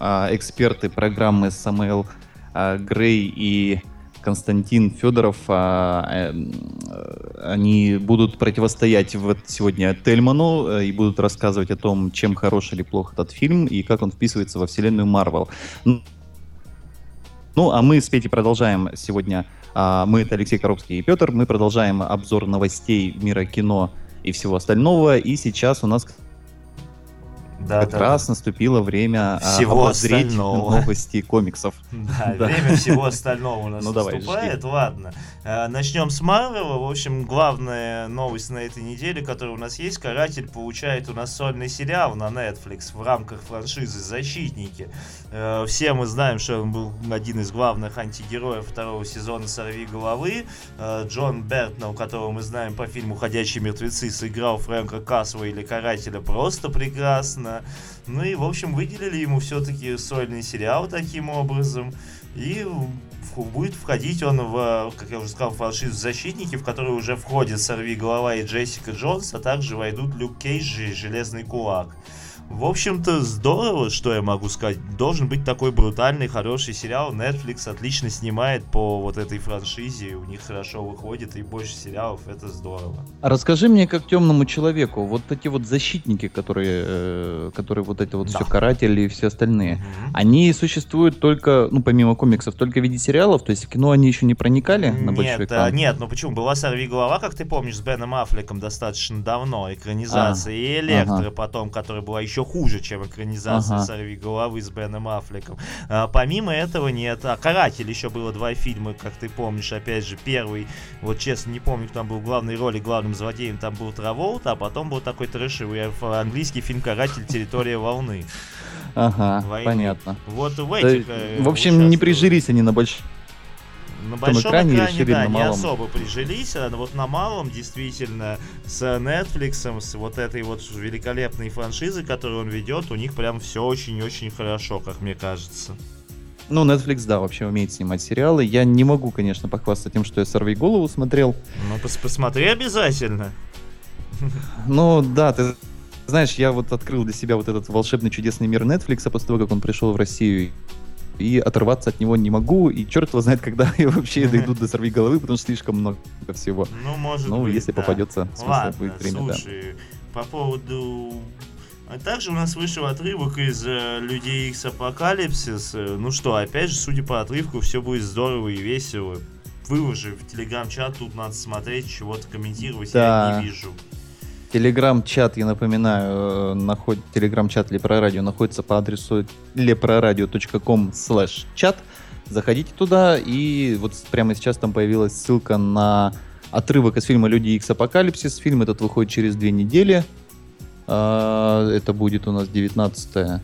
А, Эксперты программы Самуэл а, Грей и Константин Федоров, а, э, они будут противостоять вот сегодня Тельману э, и будут рассказывать о том, чем хорош или плох этот фильм и как он вписывается во вселенную Марвел. Ну, а мы с Петей продолжаем сегодня. Мы, это Алексей Коробский и Петр, мы продолжаем обзор новостей мира кино и всего остального. И сейчас у нас Да, как да, раз наступило время а, Всего остального. новости комиксов. Да, Да. время всего остального у нас Ну, давай, наступает. Ладно. Э, Начнем с Марвела. В общем, главная новость на этой неделе, которая у нас есть, Каратель получает у нас сольный сериал на Netflix в рамках франшизы Защитники. Э, Все мы знаем, что он был один из главных антигероев второго сезона Сорви головы. Э, Джон Бертнелл, которого мы знаем по фильму Ходячие мертвецы, сыграл Фрэнка Касла или Карателя просто прекрасно. Ну и, в общем, выделили ему все-таки сольный сериал таким образом. И будет входить он в, как я уже сказал, франшизу «Защитники», в которую уже входят Сорви Голова и Джессика Джонс, а также войдут Люк Кейдж и Железный Кулак. В общем-то, здорово, что я могу сказать. Должен быть такой брутальный, хороший сериал. Netflix отлично снимает по вот этой франшизе. У них хорошо выходит и больше сериалов. Это здорово. А расскажи мне, как темному человеку, вот эти вот защитники, которые, э, которые вот это вот Да. все каратели и все остальные, Мгм. они существуют только, ну, помимо комиксов, только в виде сериалов, то есть в кино они еще не проникали на большой Нет, а, экран? нет, ну почему? Была «Сорви голова», как ты помнишь, с Беном Аффлеком достаточно давно, экранизация, А, и «Электро» ага. потом, которая была еще хуже, чем экранизация Ага. «Сорви головы» с Беном Аффлеком. А, помимо этого нет. А «Каратель» еще было два фильма, как ты помнишь, опять же, первый, вот честно не помню, кто там был в главной роли, главным злодеем там был Траволта, а потом был такой трэшевый английский фильм «Каратель. Территория волны». Ага, войны. понятно. Вот в этих... э, в общем, не прижились они на большой... На большом экране экране, решили да, на не малом. особо прижились, а вот на малом действительно с Netflix, с вот этой вот великолепной франшизой, которую он ведет, у них прям все очень-очень хорошо, как мне кажется. Ну, Netflix, да, вообще умеет снимать сериалы. Я не могу, конечно, похвастаться тем, что я «Сорви голову» смотрел. Ну, пос- посмотри обязательно. Ну, да, ты знаешь, я вот открыл для себя вот этот волшебный чудесный мир Netflix после того, как он пришел в Россию. И оторваться от него не могу, и черт его знает, когда я вообще дойду до сорви головы, потому что слишком много всего. Ну, может Ну, быть, если да. попадется, в смысле, Ладно, будет время, да. слушай, по поводу... А также у нас вышел отрывок из э, Людей Икс Апокалипсис. Ну что, опять же, судя по отрывку, все будет здорово и весело. Выложи в телеграм-чат, тут надо смотреть, чего-то комментировать, я Да. не вижу. Телеграм-чат, я напоминаю, э, наход... телеграм-чат Лепрорадио находится по адресу leproradio.com slash чат. Заходите туда, и вот прямо сейчас там появилась ссылка на отрывок из фильма «Люди Икс Апокалипсис». Фильм этот выходит через две недели. А, Это будет у нас 19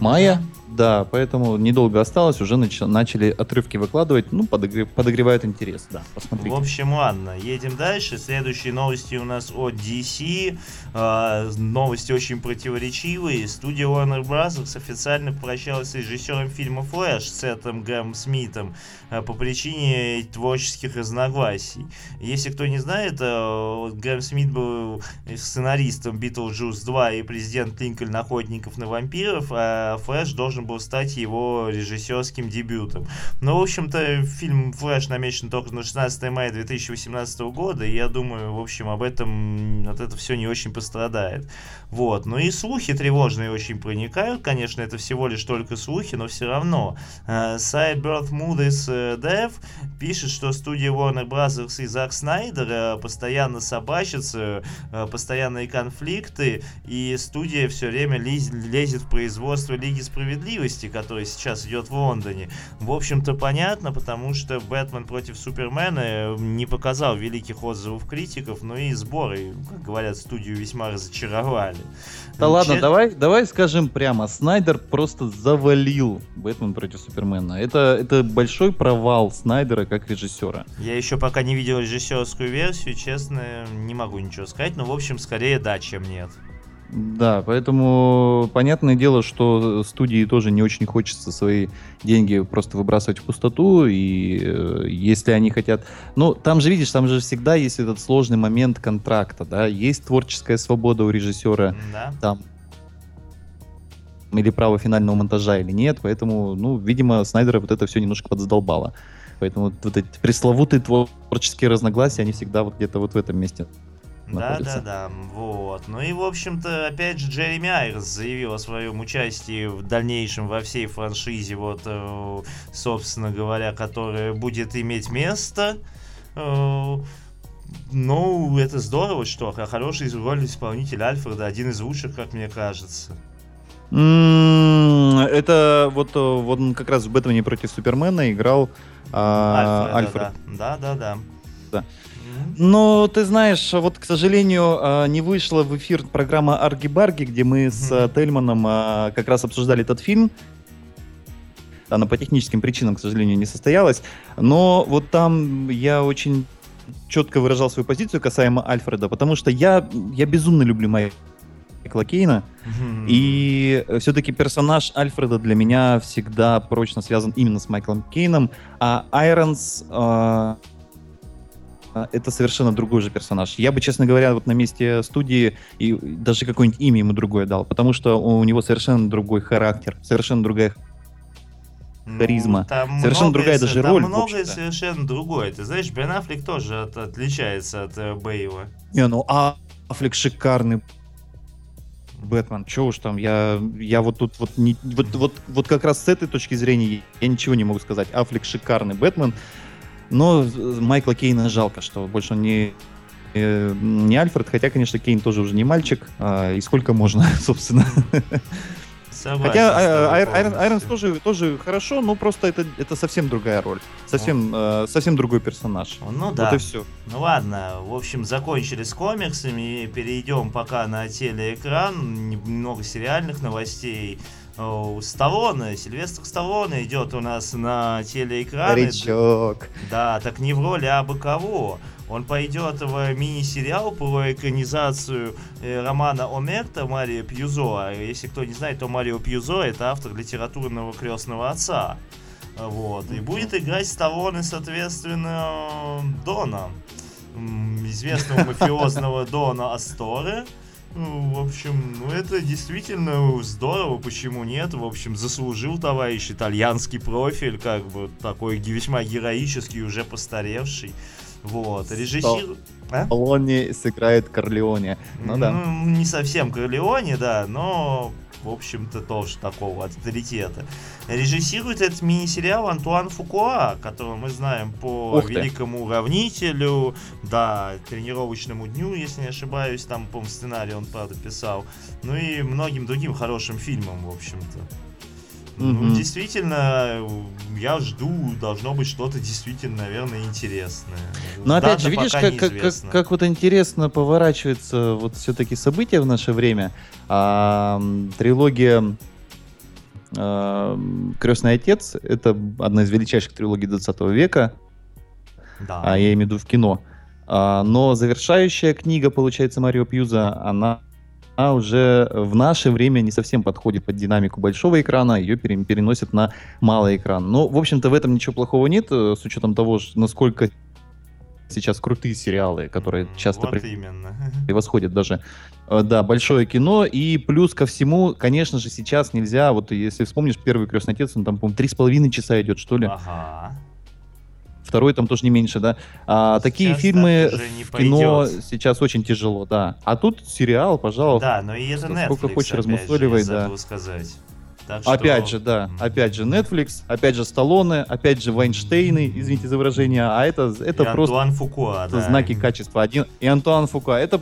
мая. Да, поэтому недолго осталось, уже нач- начали отрывки выкладывать, ну, подогре- подогревают интерес, да, посмотрите. В общем, ладно, едем дальше. Следующие новости у нас от DC. Э, новости очень противоречивые. Студия Warner Bros. официально попрощалась с режиссером фильма «Флэш» Сетом Грэм Смитом э, по причине творческих разногласий. Если кто не знает, э, Смит был сценаристом «Битлджус 2» и президент Линкольн «Охотников на вампиров», а «Флэш» должен был стать его режиссерским дебютом. Ну, в общем-то, фильм «Флэш» намечен только на 16 мая 2018 года, и я думаю, в общем, об этом, от этого все не очень пострадает. Вот. Ну и слухи тревожные очень проникают, конечно, это всего лишь только слухи, но все равно. Э, сайт Birth Moody's э, Dev пишет, что студия Warner Bros. и Зак Снайдер э, постоянно собачатся, постоянные конфликты, и студия все время лезет в производство Лиги Справедливости, которая сейчас идет в Лондоне. В общем-то, понятно, потому что Бэтмен против Супермена не показал великих отзывов критиков, но и сборы, как говорят, студию весьма разочаровали. Да ладно, давай, давай скажем прямо, Снайдер просто завалил Бэтмен против Супермена. Это, это большой провал Снайдера как режиссера. Я еще пока не видел режиссерскую версию, честно, не могу ничего сказать, но в общем скорее да, чем нет. Да, поэтому понятное дело, что студии тоже не очень хочется свои деньги просто выбрасывать в пустоту, и э, если они хотят... Ну, там же, видишь, там же всегда есть этот сложный момент контракта, да, есть творческая свобода у режиссера, да. там или право финального монтажа или нет, поэтому, ну, видимо, Снайдера вот это все немножко подзадолбало. Поэтому вот эти пресловутые творческие разногласия, они всегда вот где-то вот в этом месте да, да, да, вот. Ну и, в общем-то, опять же, Джереми Айрс заявил о своем участии в дальнейшем во всей франшизе, вот, э, собственно говоря, которая будет иметь место. Э, ну, это здорово, что хороший роль исполнитель Альфреда, один из лучших, как мне кажется. Это вот, э, вот он как раз в Бэтмене против Супермена играл а, Альфред. Альфред. Да, да, да. да. Но ты знаешь, вот, к сожалению, а, не вышла в эфир программа Арги-Барги, где мы с а, Тельманом а, как раз обсуждали этот фильм. Она по техническим причинам, к сожалению, не состоялась. Но вот там я очень четко выражал свою позицию касаемо Альфреда, потому что я, я безумно люблю Майкла Кейна. Mm-hmm. И все-таки персонаж Альфреда для меня всегда прочно связан именно с Майклом Кейном. А Айронс... Э, это совершенно другой же персонаж. Я бы, честно говоря, вот на месте студии и даже какое-нибудь имя ему другое дал, потому что у него совершенно другой характер, совершенно другая харизма. Ну, совершенно другая даже там роль. Там многое совершенно другое. Ты знаешь, Бен Аффлек тоже от, отличается от э, Бейла. Не, ну а Аффлек шикарный Бэтмен, что уж там, я, я вот тут вот, не, вот, вот, вот как раз с этой точки зрения я ничего не могу сказать. Аффлек шикарный Бэтмен, но Майкла Кейна жалко, что больше он не э, не Альфред, хотя, конечно, Кейн тоже уже не мальчик, а, и сколько можно, собственно. Согласен, Хотя Айрон, Айронс тоже, тоже хорошо, но просто это, это совсем другая роль. Совсем, э, совсем другой персонаж. Ну вот да. и все. Ну ладно, в общем, закончили с комиксами, перейдем пока на телеэкран, немного сериальных новостей. Сталлоне, Сильвестр Сталлоне идет у нас на телеэкраны. Речок. Да, так не в роли а бы кого. Он пойдет в мини-сериал про экранизацию э, романа Омерта Марио Пьюзо. А если кто не знает, то Марио Пьюзо это автор литературного крестного отца. Вот. И будет играть Сталлоне, соответственно, Дона. Известного мафиозного Дона Асторе. Ну, в общем, ну это действительно здорово, почему нет? В общем, заслужил товарищ итальянский профиль, как бы такой весьма героический, уже постаревший. Вот, режиссер... А? сыграет Корлеоне. Ну, да. Ну, не совсем Корлеоне, да, но в общем-то, тоже такого авторитета. Режиссирует этот мини-сериал Антуан Фукуа, которого мы знаем по Ух великому уравнителю, да, тренировочному дню, если не ошибаюсь, там, по сценарий он, правда, писал, ну и многим другим хорошим фильмам, в общем-то. Mm-hmm. Ну, действительно, я жду, должно быть что-то действительно, наверное, интересное. Но Дата опять же, видишь, как, как, как, как вот интересно поворачивается вот все-таки события в наше время. А, трилогия э, «Крестный отец» — это одна из величайших трилогий 20 века, Да. а я имею в виду в кино. А, но завершающая книга, получается, Марио Пьюза, она, она уже в наше время не совсем подходит под динамику большого экрана, ее пере- переносят на малый экран. Но, в общем-то, в этом ничего плохого нет, э, с учетом того, насколько сейчас крутые сериалы, которые часто Вот именно. превосходят даже, э, да, большое кино. И плюс ко всему, конечно же, сейчас нельзя, вот если вспомнишь, первый «Крестный отец», он там, по-моему, три с половиной часа идет, что ли. Ага. Второй там тоже не меньше, да. А, такие фильмы в кино пойдет. сейчас очень тяжело, да. А тут сериал, пожалуйста. Да, но и это Сколько Netflix, хочешь, опять же, размусоливай, да. сказать. Так что- Опять же, да, опять же Netflix, опять же Сталлоне, опять же Вайнштейны, извините за выражение, а это, это И просто Антуан Фукуа, да. знаки качества один. И Антуан Фука, это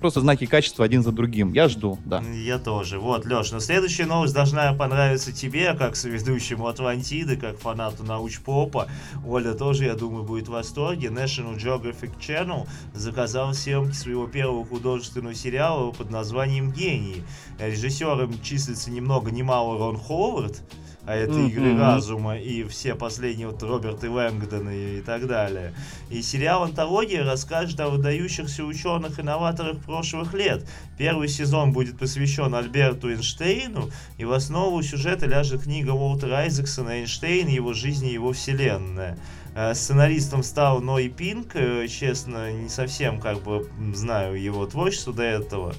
просто знаки качества один за другим. Я жду, да. Я тоже. Вот, Леш, но следующая новость должна понравиться тебе, как соведущему Атлантиды, как фанату научпопа. Оля тоже, я думаю, будет в восторге. National Geographic Channel заказал съемки своего первого художественного сериала под названием «Гений». Режиссером числится ни много ни мало Рон Ховард, а это Мгм. игры разума и все последние вот Роберты Лэнгдоны и так далее. И сериал «Антология» расскажет о выдающихся ученых и новаторах прошлых лет. Первый сезон будет посвящен Альберту Эйнштейну, и в основу сюжета ляжет книга Уолтера Айзексона «Эйнштейн. Его жизнь и его вселенная». Э, Сценаристом стал Ной Пинк, э, честно, не совсем как бы знаю его творчество до этого.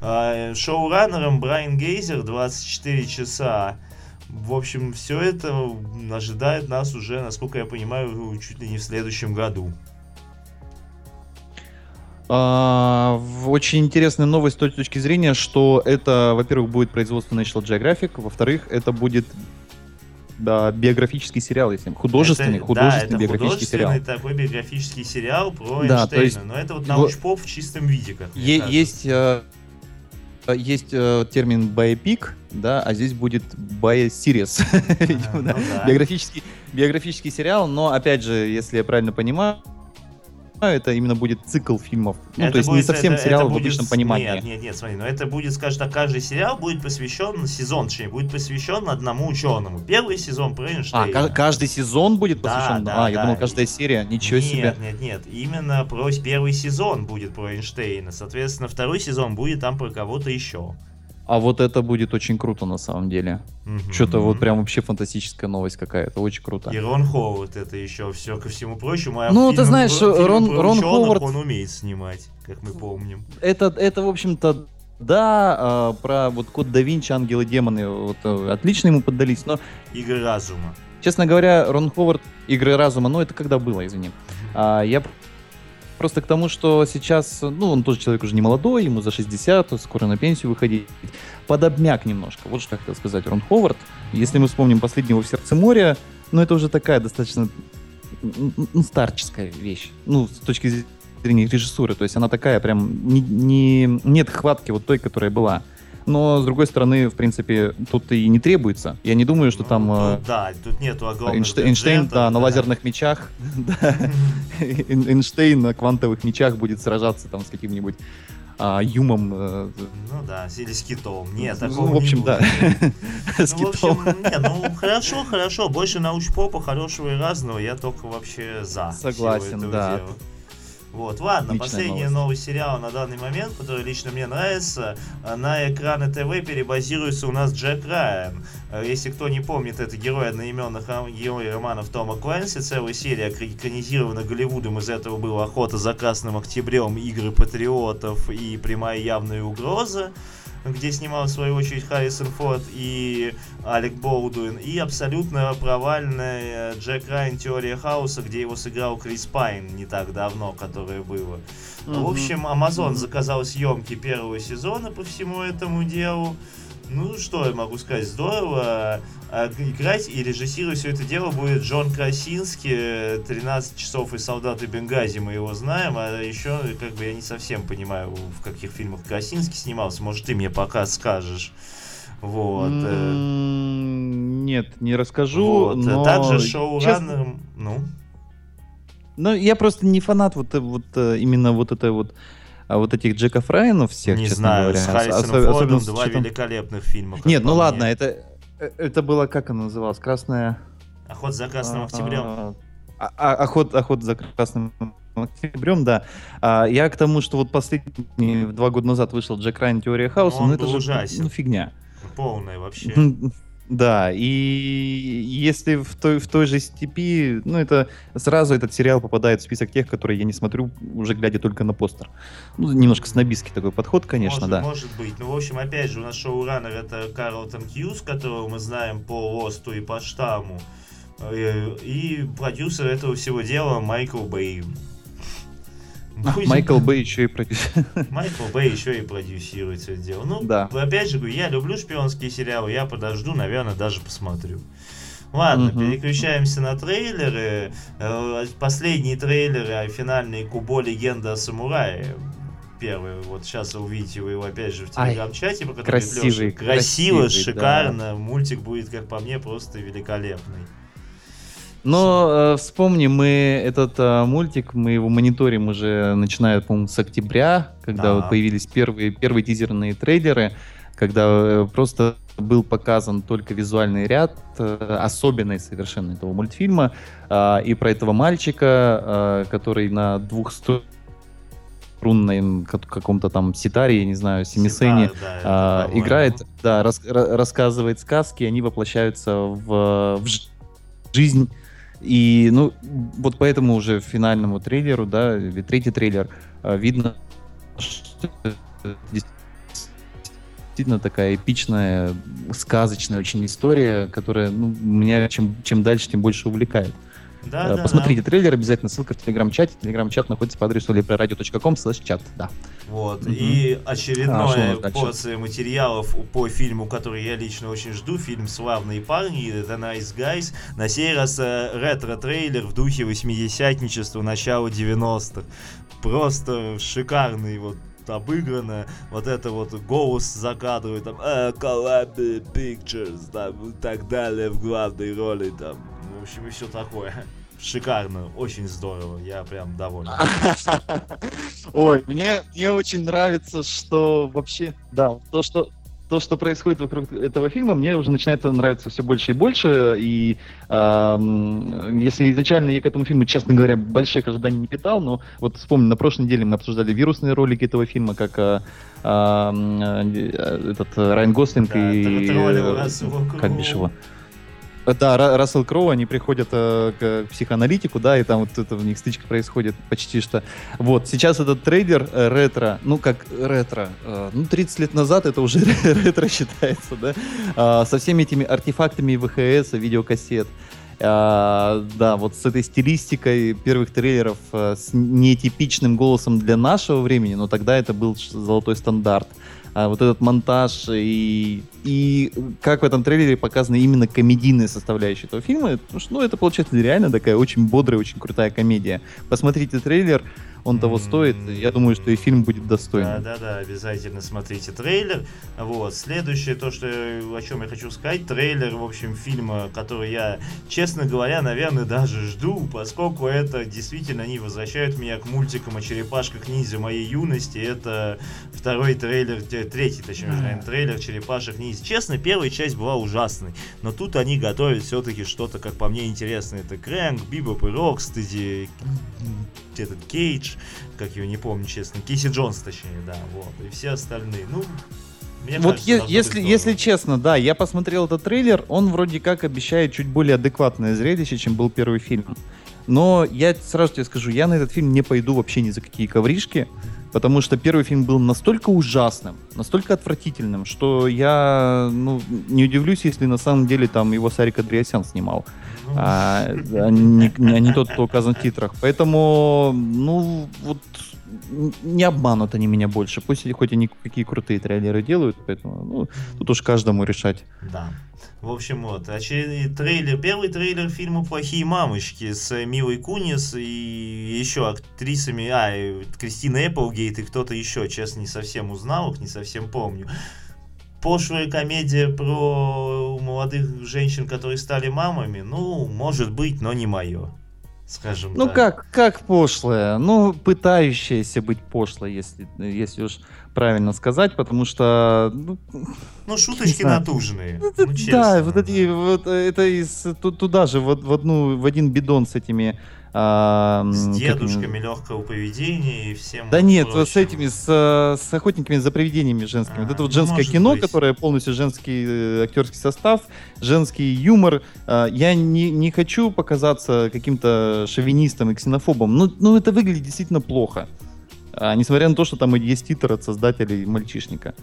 А, Шоураннером Брайан Гейзер 24 часа. В общем, все это ожидает нас уже, насколько я понимаю, чуть ли не в следующем году. А, очень интересная новость с той точки зрения, что это, во-первых, будет производство National Geographic, во-вторых, это будет да, биографический сериал, если художественный, Это- художественный да, это биографический сериал. художественный такой биографический сериал про Да, то Эйнштейна. есть Но это вот научпоп в чистом виде, как мне Е- кажется. есть э, есть э, термин biopic, да, а здесь будет bioseries. Видимо, ну да. да. биографический, биографический сериал, но опять же, если я правильно понимаю, это именно будет цикл фильмов. Ну, Это то есть не будет- совсем это- сериал это в будет обычном с- понимании. Нет, нет, нет, смотри, но это будет, скажем так, каждый сериал будет посвящен, сезон, точнее, будет посвящен одному ученому. Первый сезон про А, Эйнштейна. ка- каждый сезон будет Да, посвящен? да, а, я да. думал, каждая серия. Ничего нет, себе. Нет, нет, именно про первый сезон будет про Эйнштейна. Соответственно, второй сезон будет там про кого-то еще. А вот это будет очень круто на самом деле. Мгм. Что-то вот прям вообще фантастическая новость какая-то. Очень круто. И Рон Ховард это еще все ко всему прочему. А Ну, ты знаешь, про- Рон- про Рон ученых Ховард- он умеет снимать, как мы помним. Это, это в общем-то, да, а, про вот Код да Винчи, Ангелы, Демоны, вот, э, отлично ему поддались, но, Игры разума. честно говоря, Рон Ховард, Игры разума, ну, это когда было, извини. А, я просто к тому, что сейчас, ну, он тоже человек уже не молодой, ему за 60, скоро на пенсию выходить. Подобняк немножко, вот что я хотел сказать Рон Ховард. Если мы вспомним последнего в сердце моря, ну, это уже такая достаточно м, старческая вещь. Ну, с точки зрения режиссуры. То есть она такая прям не, не- нет хватки вот той, которая была. Но, с другой стороны, в принципе, тут и не требуется. Я не думаю, что Ну, там тут, да, тут нету огромных Эйнште- Эйнштейн бюджетов, да, на лазерных мечах. да. Эйн- Эйнштейн на квантовых мечах будет сражаться там с каким-нибудь а, юмом. э, Ну да, или с китом. Нет, ну, такого в общем, не да. С Ну, в китом. общем, не, ну хорошо, хорошо. Больше научпопа хорошего и разного. Я только вообще за. Согласен, да. дела. Вот, ладно, Отличная последняя новость. новость сериала на данный момент, который лично мне нравится, а, на экраны ТВ перебазируется у нас Джек Райан. А, Если кто не помнит, это герой одноименных герой романов Тома Клэнси. Целая серия экра- экранизирована Голливудом. Из этого была «Охота за Красным Октябрем», «Игры патриотов» и «Прямая явная угроза» где снимал в свою очередь Харрисон Форд и Алек Болдуин, и абсолютно провальная Джек Райан Теория Хаоса, где его сыграл Крис Пайн не так давно, которое было. В общем, Amazon Мгм. заказал съемки первого сезона по всему этому делу. Ну, что я могу сказать, здорово. А Играть и режиссировать все это дело будет Джон Красинский, 13 часов и солдаты Бенгази, мы его знаем, а еще, как бы, я не совсем понимаю, в каких фильмах Красинский снимался, может, ты мне пока скажешь. Вот. э, Нет, не расскажу. вот. но, Также честно, шоураннером, ну, Ну, я просто не фанат вот, э, вот э, именно вот это вот а вот этих Джеков Райанов всех, не честно знаю, говоря. с Ос- Харрисоном особенно Фордом два учетом- великолепных фильма. Нет, ну мне. ладно, это Э, Это было, как она называлась? Красная... Охот за красным октябрем. А, а- охот, охот за красным октябрем, да. А, я к тому, что вот последний, два года назад вышел Джек Райан Теория хаоса, Он ну это был же ужасен. ну, фигня. Полная вообще. Да, и если в той, в той же степи, ну это сразу этот сериал попадает в список тех, которые я не смотрю, уже глядя только на постер. Ну, немножко снобистский такой подход, конечно, может, да. Может быть. Ну, в общем, опять же, у нас шоураннер это Карлтон Хьюз, которого мы знаем по Лосту и по Штамму. Э, И продюсер этого всего дела Майкл Бэй. Будем- Майкл Бэй еще и продюсер. Майкл Бэй еще и продюсирует все это дело. Ну, Да. опять же, говорю, я люблю шпионские сериалы, я подожду, наверное, даже посмотрю. Ладно, Мгм. переключаемся на трейлеры. Э, Последние трейлеры, а финальный Кубо Легенда о самурае. Первый, вот сейчас увидите вы его опять же в телеграм-чате, по которому красивый. Красиво, красивый, шикарно. Мультик будет, как по мне, просто великолепный. Но э, вспомни, мы этот э, мультик, мы его мониторим уже начиная, по-моему, с октября, когда Да. появились первые, первые тизерные трейлеры, когда э, просто был показан только визуальный ряд, э, особенный совершенно этого мультфильма, э, и про этого мальчика, э, который на двух струнном как- каком-то там ситаре, я не знаю, семисене, Ситар, да, это, а, по-моему. играет, да, рас- ра- рассказывает сказки, они воплощаются в, в жизнь. И, ну, вот поэтому уже финальному трейлеру, да, третий трейлер, а, видно, что действительно такая эпичная, сказочная очень история, которая ну, меня чем, чем дальше, тем больше увлекает. Да, да. Посмотрите трейлер, обязательно ссылка в телеграм-чате. Телеграм-чат находится по адресу libradio.com чат, да. Вот. Мгм. И А, очередная дальше? порция материалов по фильму, который я лично очень жду. Фильм «Славные парни» The Nice Guys. На сей раз э, ретро-трейлер в духе восьмидесятничества начала 90-х. Просто шикарный вот обыграно, вот это вот голос закадровый, там, э, Columbia Pictures, там, и так далее, в главной роли, там, в общем, и все такое. Шикарно, очень здорово, я прям доволен. Ой, мне, мне очень нравится, что вообще, да, то, что то, что происходит вокруг этого фильма, мне уже начинает нравиться все больше и больше. И ам, если изначально я к этому фильму, честно говоря, больших ожиданий не питал, но вот вспомню, на прошлой неделе мы обсуждали вирусные ролики этого фильма, как ам, э, этот э, Райан Гослинг Да, и... э, Как бишь его? Да, Ра- Рассел Кроу, они приходят э, к психоаналитику, да, и там вот это у них стычка происходит почти что. Вот, сейчас этот трейлер э, ретро, ну как ретро, э, ну 30 лет назад это уже ретро считается, да, А, со всеми этими артефактами ВХС, видеокассет. А, да, вот с этой стилистикой первых трейлеров, э, с нетипичным голосом для нашего времени, но тогда это был золотой стандарт. А вот этот монтаж и, и как в этом трейлере показана именно комедийная составляющая этого фильма, потому что, ну, это получается реально такая очень бодрая, очень крутая комедия. Посмотрите трейлер, он того стоит. Я думаю, что и фильм будет Да, достойным. да, да, обязательно смотрите трейлер. Вот. Следующее, то, что, о чем я хочу сказать, трейлер, в общем, фильма, который я, честно говоря, наверное, даже жду, поскольку это действительно они возвращают меня к мультикам о черепашках ниндзя моей юности. Это второй трейлер, третий, точнее, наверное, трейлер черепашек ниндзя. Честно, первая часть была ужасной, но тут они готовят все-таки что-то, как по мне, интересное. Это Крэнк, Бибоп и Рокстеди, этот Кейдж, как его не помню, честно, Киси Джонс, точнее, да, вот, и все остальные, ну, мне Вот кажется, е- если, если честно, да, я посмотрел этот трейлер, он вроде как обещает чуть более адекватное зрелище, чем был первый фильм. Но я сразу тебе скажу, я на этот фильм не пойду вообще ни за какие ковришки, потому что первый фильм был настолько ужасным, настолько отвратительным, что я ну, не удивлюсь, если на самом деле там его Сарик Андреасян снимал, а, а не, не- не тот, кто указан в титрах. Поэтому, ну, вот не обманут они меня больше. Пусть хоть они какие крутые трейлеры делают, поэтому ну, тут уж каждому решать. Да. В общем, вот, очередной трейлер, первый трейлер фильма «Плохие мамочки» с Милой Кунис и еще актрисами, а, Кристина Эпплгейт и кто-то еще, честно, не совсем узнал их, не совсем помню. Пошлая комедия про молодых женщин, которые стали мамами, ну, может быть, но не мое, скажем Ну так. как, как пошлая? Ну, пытающаяся быть пошлой, если, если уж правильно сказать, потому что... Ну, ну шуточки натужные. Ну, ну, да, вот эти, вот это из туда же, вот в одну, в один бидон с этими а, с дедушками как... легкого поведения и всем. Да нет, прочим. с этими, с, с охотниками за привидениями женскими. А, вот это вот женское кино, быть. которое полностью женский э, актерский состав, женский юмор. Э, я не, не хочу показаться каким-то шовинистом и ксенофобом, но, но это выглядит действительно плохо. А, несмотря на то, что там есть титр от создателей мальчишника.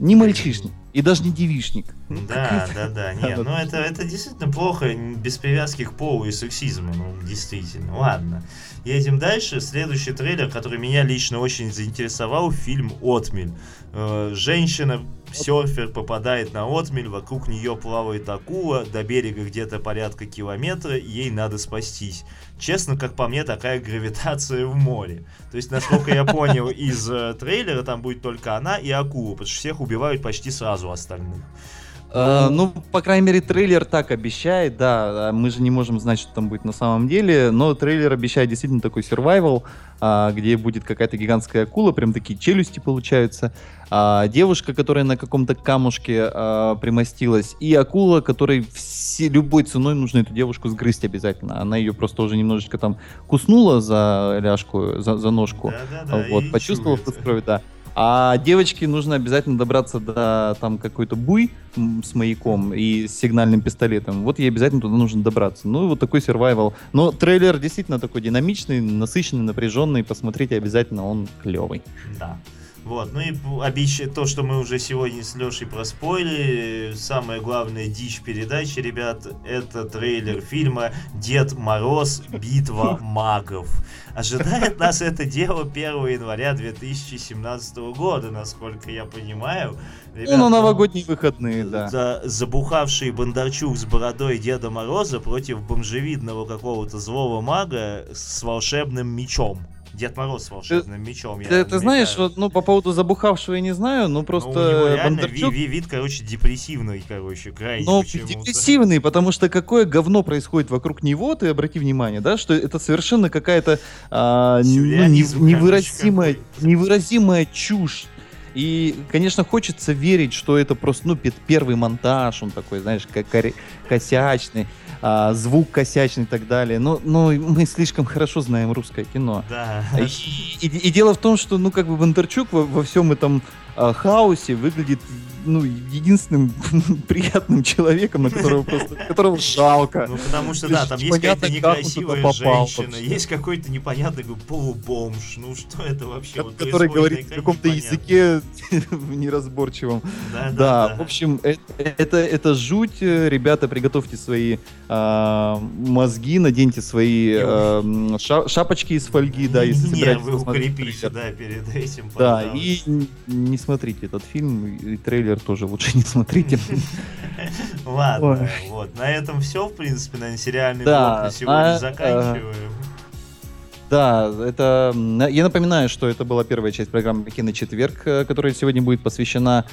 Не мальчишник и даже не девишник. Да, да, да. Нет, ну это, это действительно плохо, без привязки к полу и сексизму. Ну, действительно. Ладно. Едем дальше. Следующий трейлер, который меня лично очень заинтересовал, фильм «Отмель». Э, женщина серфер попадает на отмель, вокруг нее плавает акула, до берега где-то порядка километра, ей надо спастись. Честно, как по мне, такая гравитация в море. То есть, насколько я понял из э, трейлера, там будет только она и акула, потому что всех убивают почти сразу остальных. Uh, ну, по крайней мере, трейлер так обещает, да. А мы же не можем знать, что там будет на самом деле, но трейлер обещает действительно такой survival, где будет какая-то гигантская акула, прям такие челюсти получаются. Uh, девушка, которая на каком-то камушке примостилась, и акула, которой все, любой ценой нужно эту девушку сгрызть обязательно. Она ее просто уже немножечко там куснула за ляжку, за, за ножку. Да, да, да, вот, почувствовала вкус крови, да. А девочке нужно обязательно добраться до там какой-то буй с маяком и с сигнальным пистолетом. Вот ей обязательно туда нужно добраться. Ну, вот такой сервайвал. Но трейлер действительно такой динамичный, насыщенный, напряженный. Посмотрите обязательно, он клевый. Да. Вот, ну и обещ... то, что мы уже сегодня с Лешей проспойлили, самая главная дичь передачи, ребят, это трейлер фильма «Дед Мороз. Битва магов». Ожидает нас это дело 1 января 2017 года, насколько я понимаю. Ребят, ну, на новогодние ну, выходные, да. За, забухавший Бондарчук с бородой Деда Мороза против бомжевидного какого-то злого мага с волшебным мечом. Дед Мороз с волшебным ты, мечом. Ты, ты знаешь, вот, ну, по поводу забухавшего я не знаю, но просто... Ну, у него реально Бондарчук... вид, вид, короче, депрессивный, короче, крайне Ну, депрессивный, потому что какое говно происходит вокруг него, ты обрати внимание, да, что это совершенно какая-то а, ну, невыразимая, невыразимая чушь. И, конечно, хочется верить, что это просто, ну, первый монтаж, он такой, знаешь, как косячный а, звук косячный и так далее. Но, но мы слишком хорошо знаем русское кино. Да. И, и, и дело в том, что, ну, как бы Бондарчук во, во всем этом а, хаосе выглядит ну, единственным приятным человеком, на которого просто, которого жалко. Ну, потому что, да, там есть какая-то некрасивая женщина, есть какой-то непонятный полубомж, ну, что это вообще? Который говорит на каком-то языке неразборчивом. Да, в общем, это, это, это жуть, ребята, приготовьте свои э, мозги, наденьте свои э, ша шапочки из фольги, да, если собираетесь вы укрепите, да, перед этим, Да, и не смотрите этот фильм, и трейлер трейлер тоже лучше не смотрите. Ладно, вот. На этом все, в принципе, на сериальный блок на сегодня заканчиваем. Да, это... Я напоминаю, что это была первая часть программы «Киночетверг», э, которая сегодня будет посвящена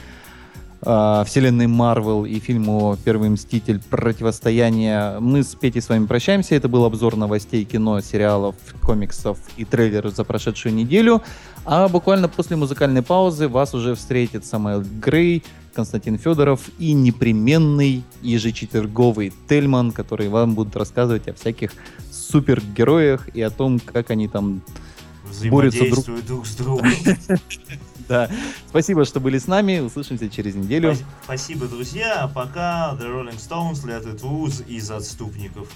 э, вселенной Марвел и фильму «Первый мститель. Противостояние». Мы с Петей с вами прощаемся. Это был обзор новостей кино, сериалов, комиксов и трейлеров за прошедшую неделю. А буквально после музыкальной паузы вас уже встретит Самуэл Грей, Константин Федоров и непременный ежечетверговый Тельман, который вам будут рассказывать о всяких супергероях и о том, как они там борются друг... друг с другом. Да. Спасибо, что были с нами. Услышимся через неделю. Спасибо, друзья. Пока The Rolling Stones It Loose из «Отступников».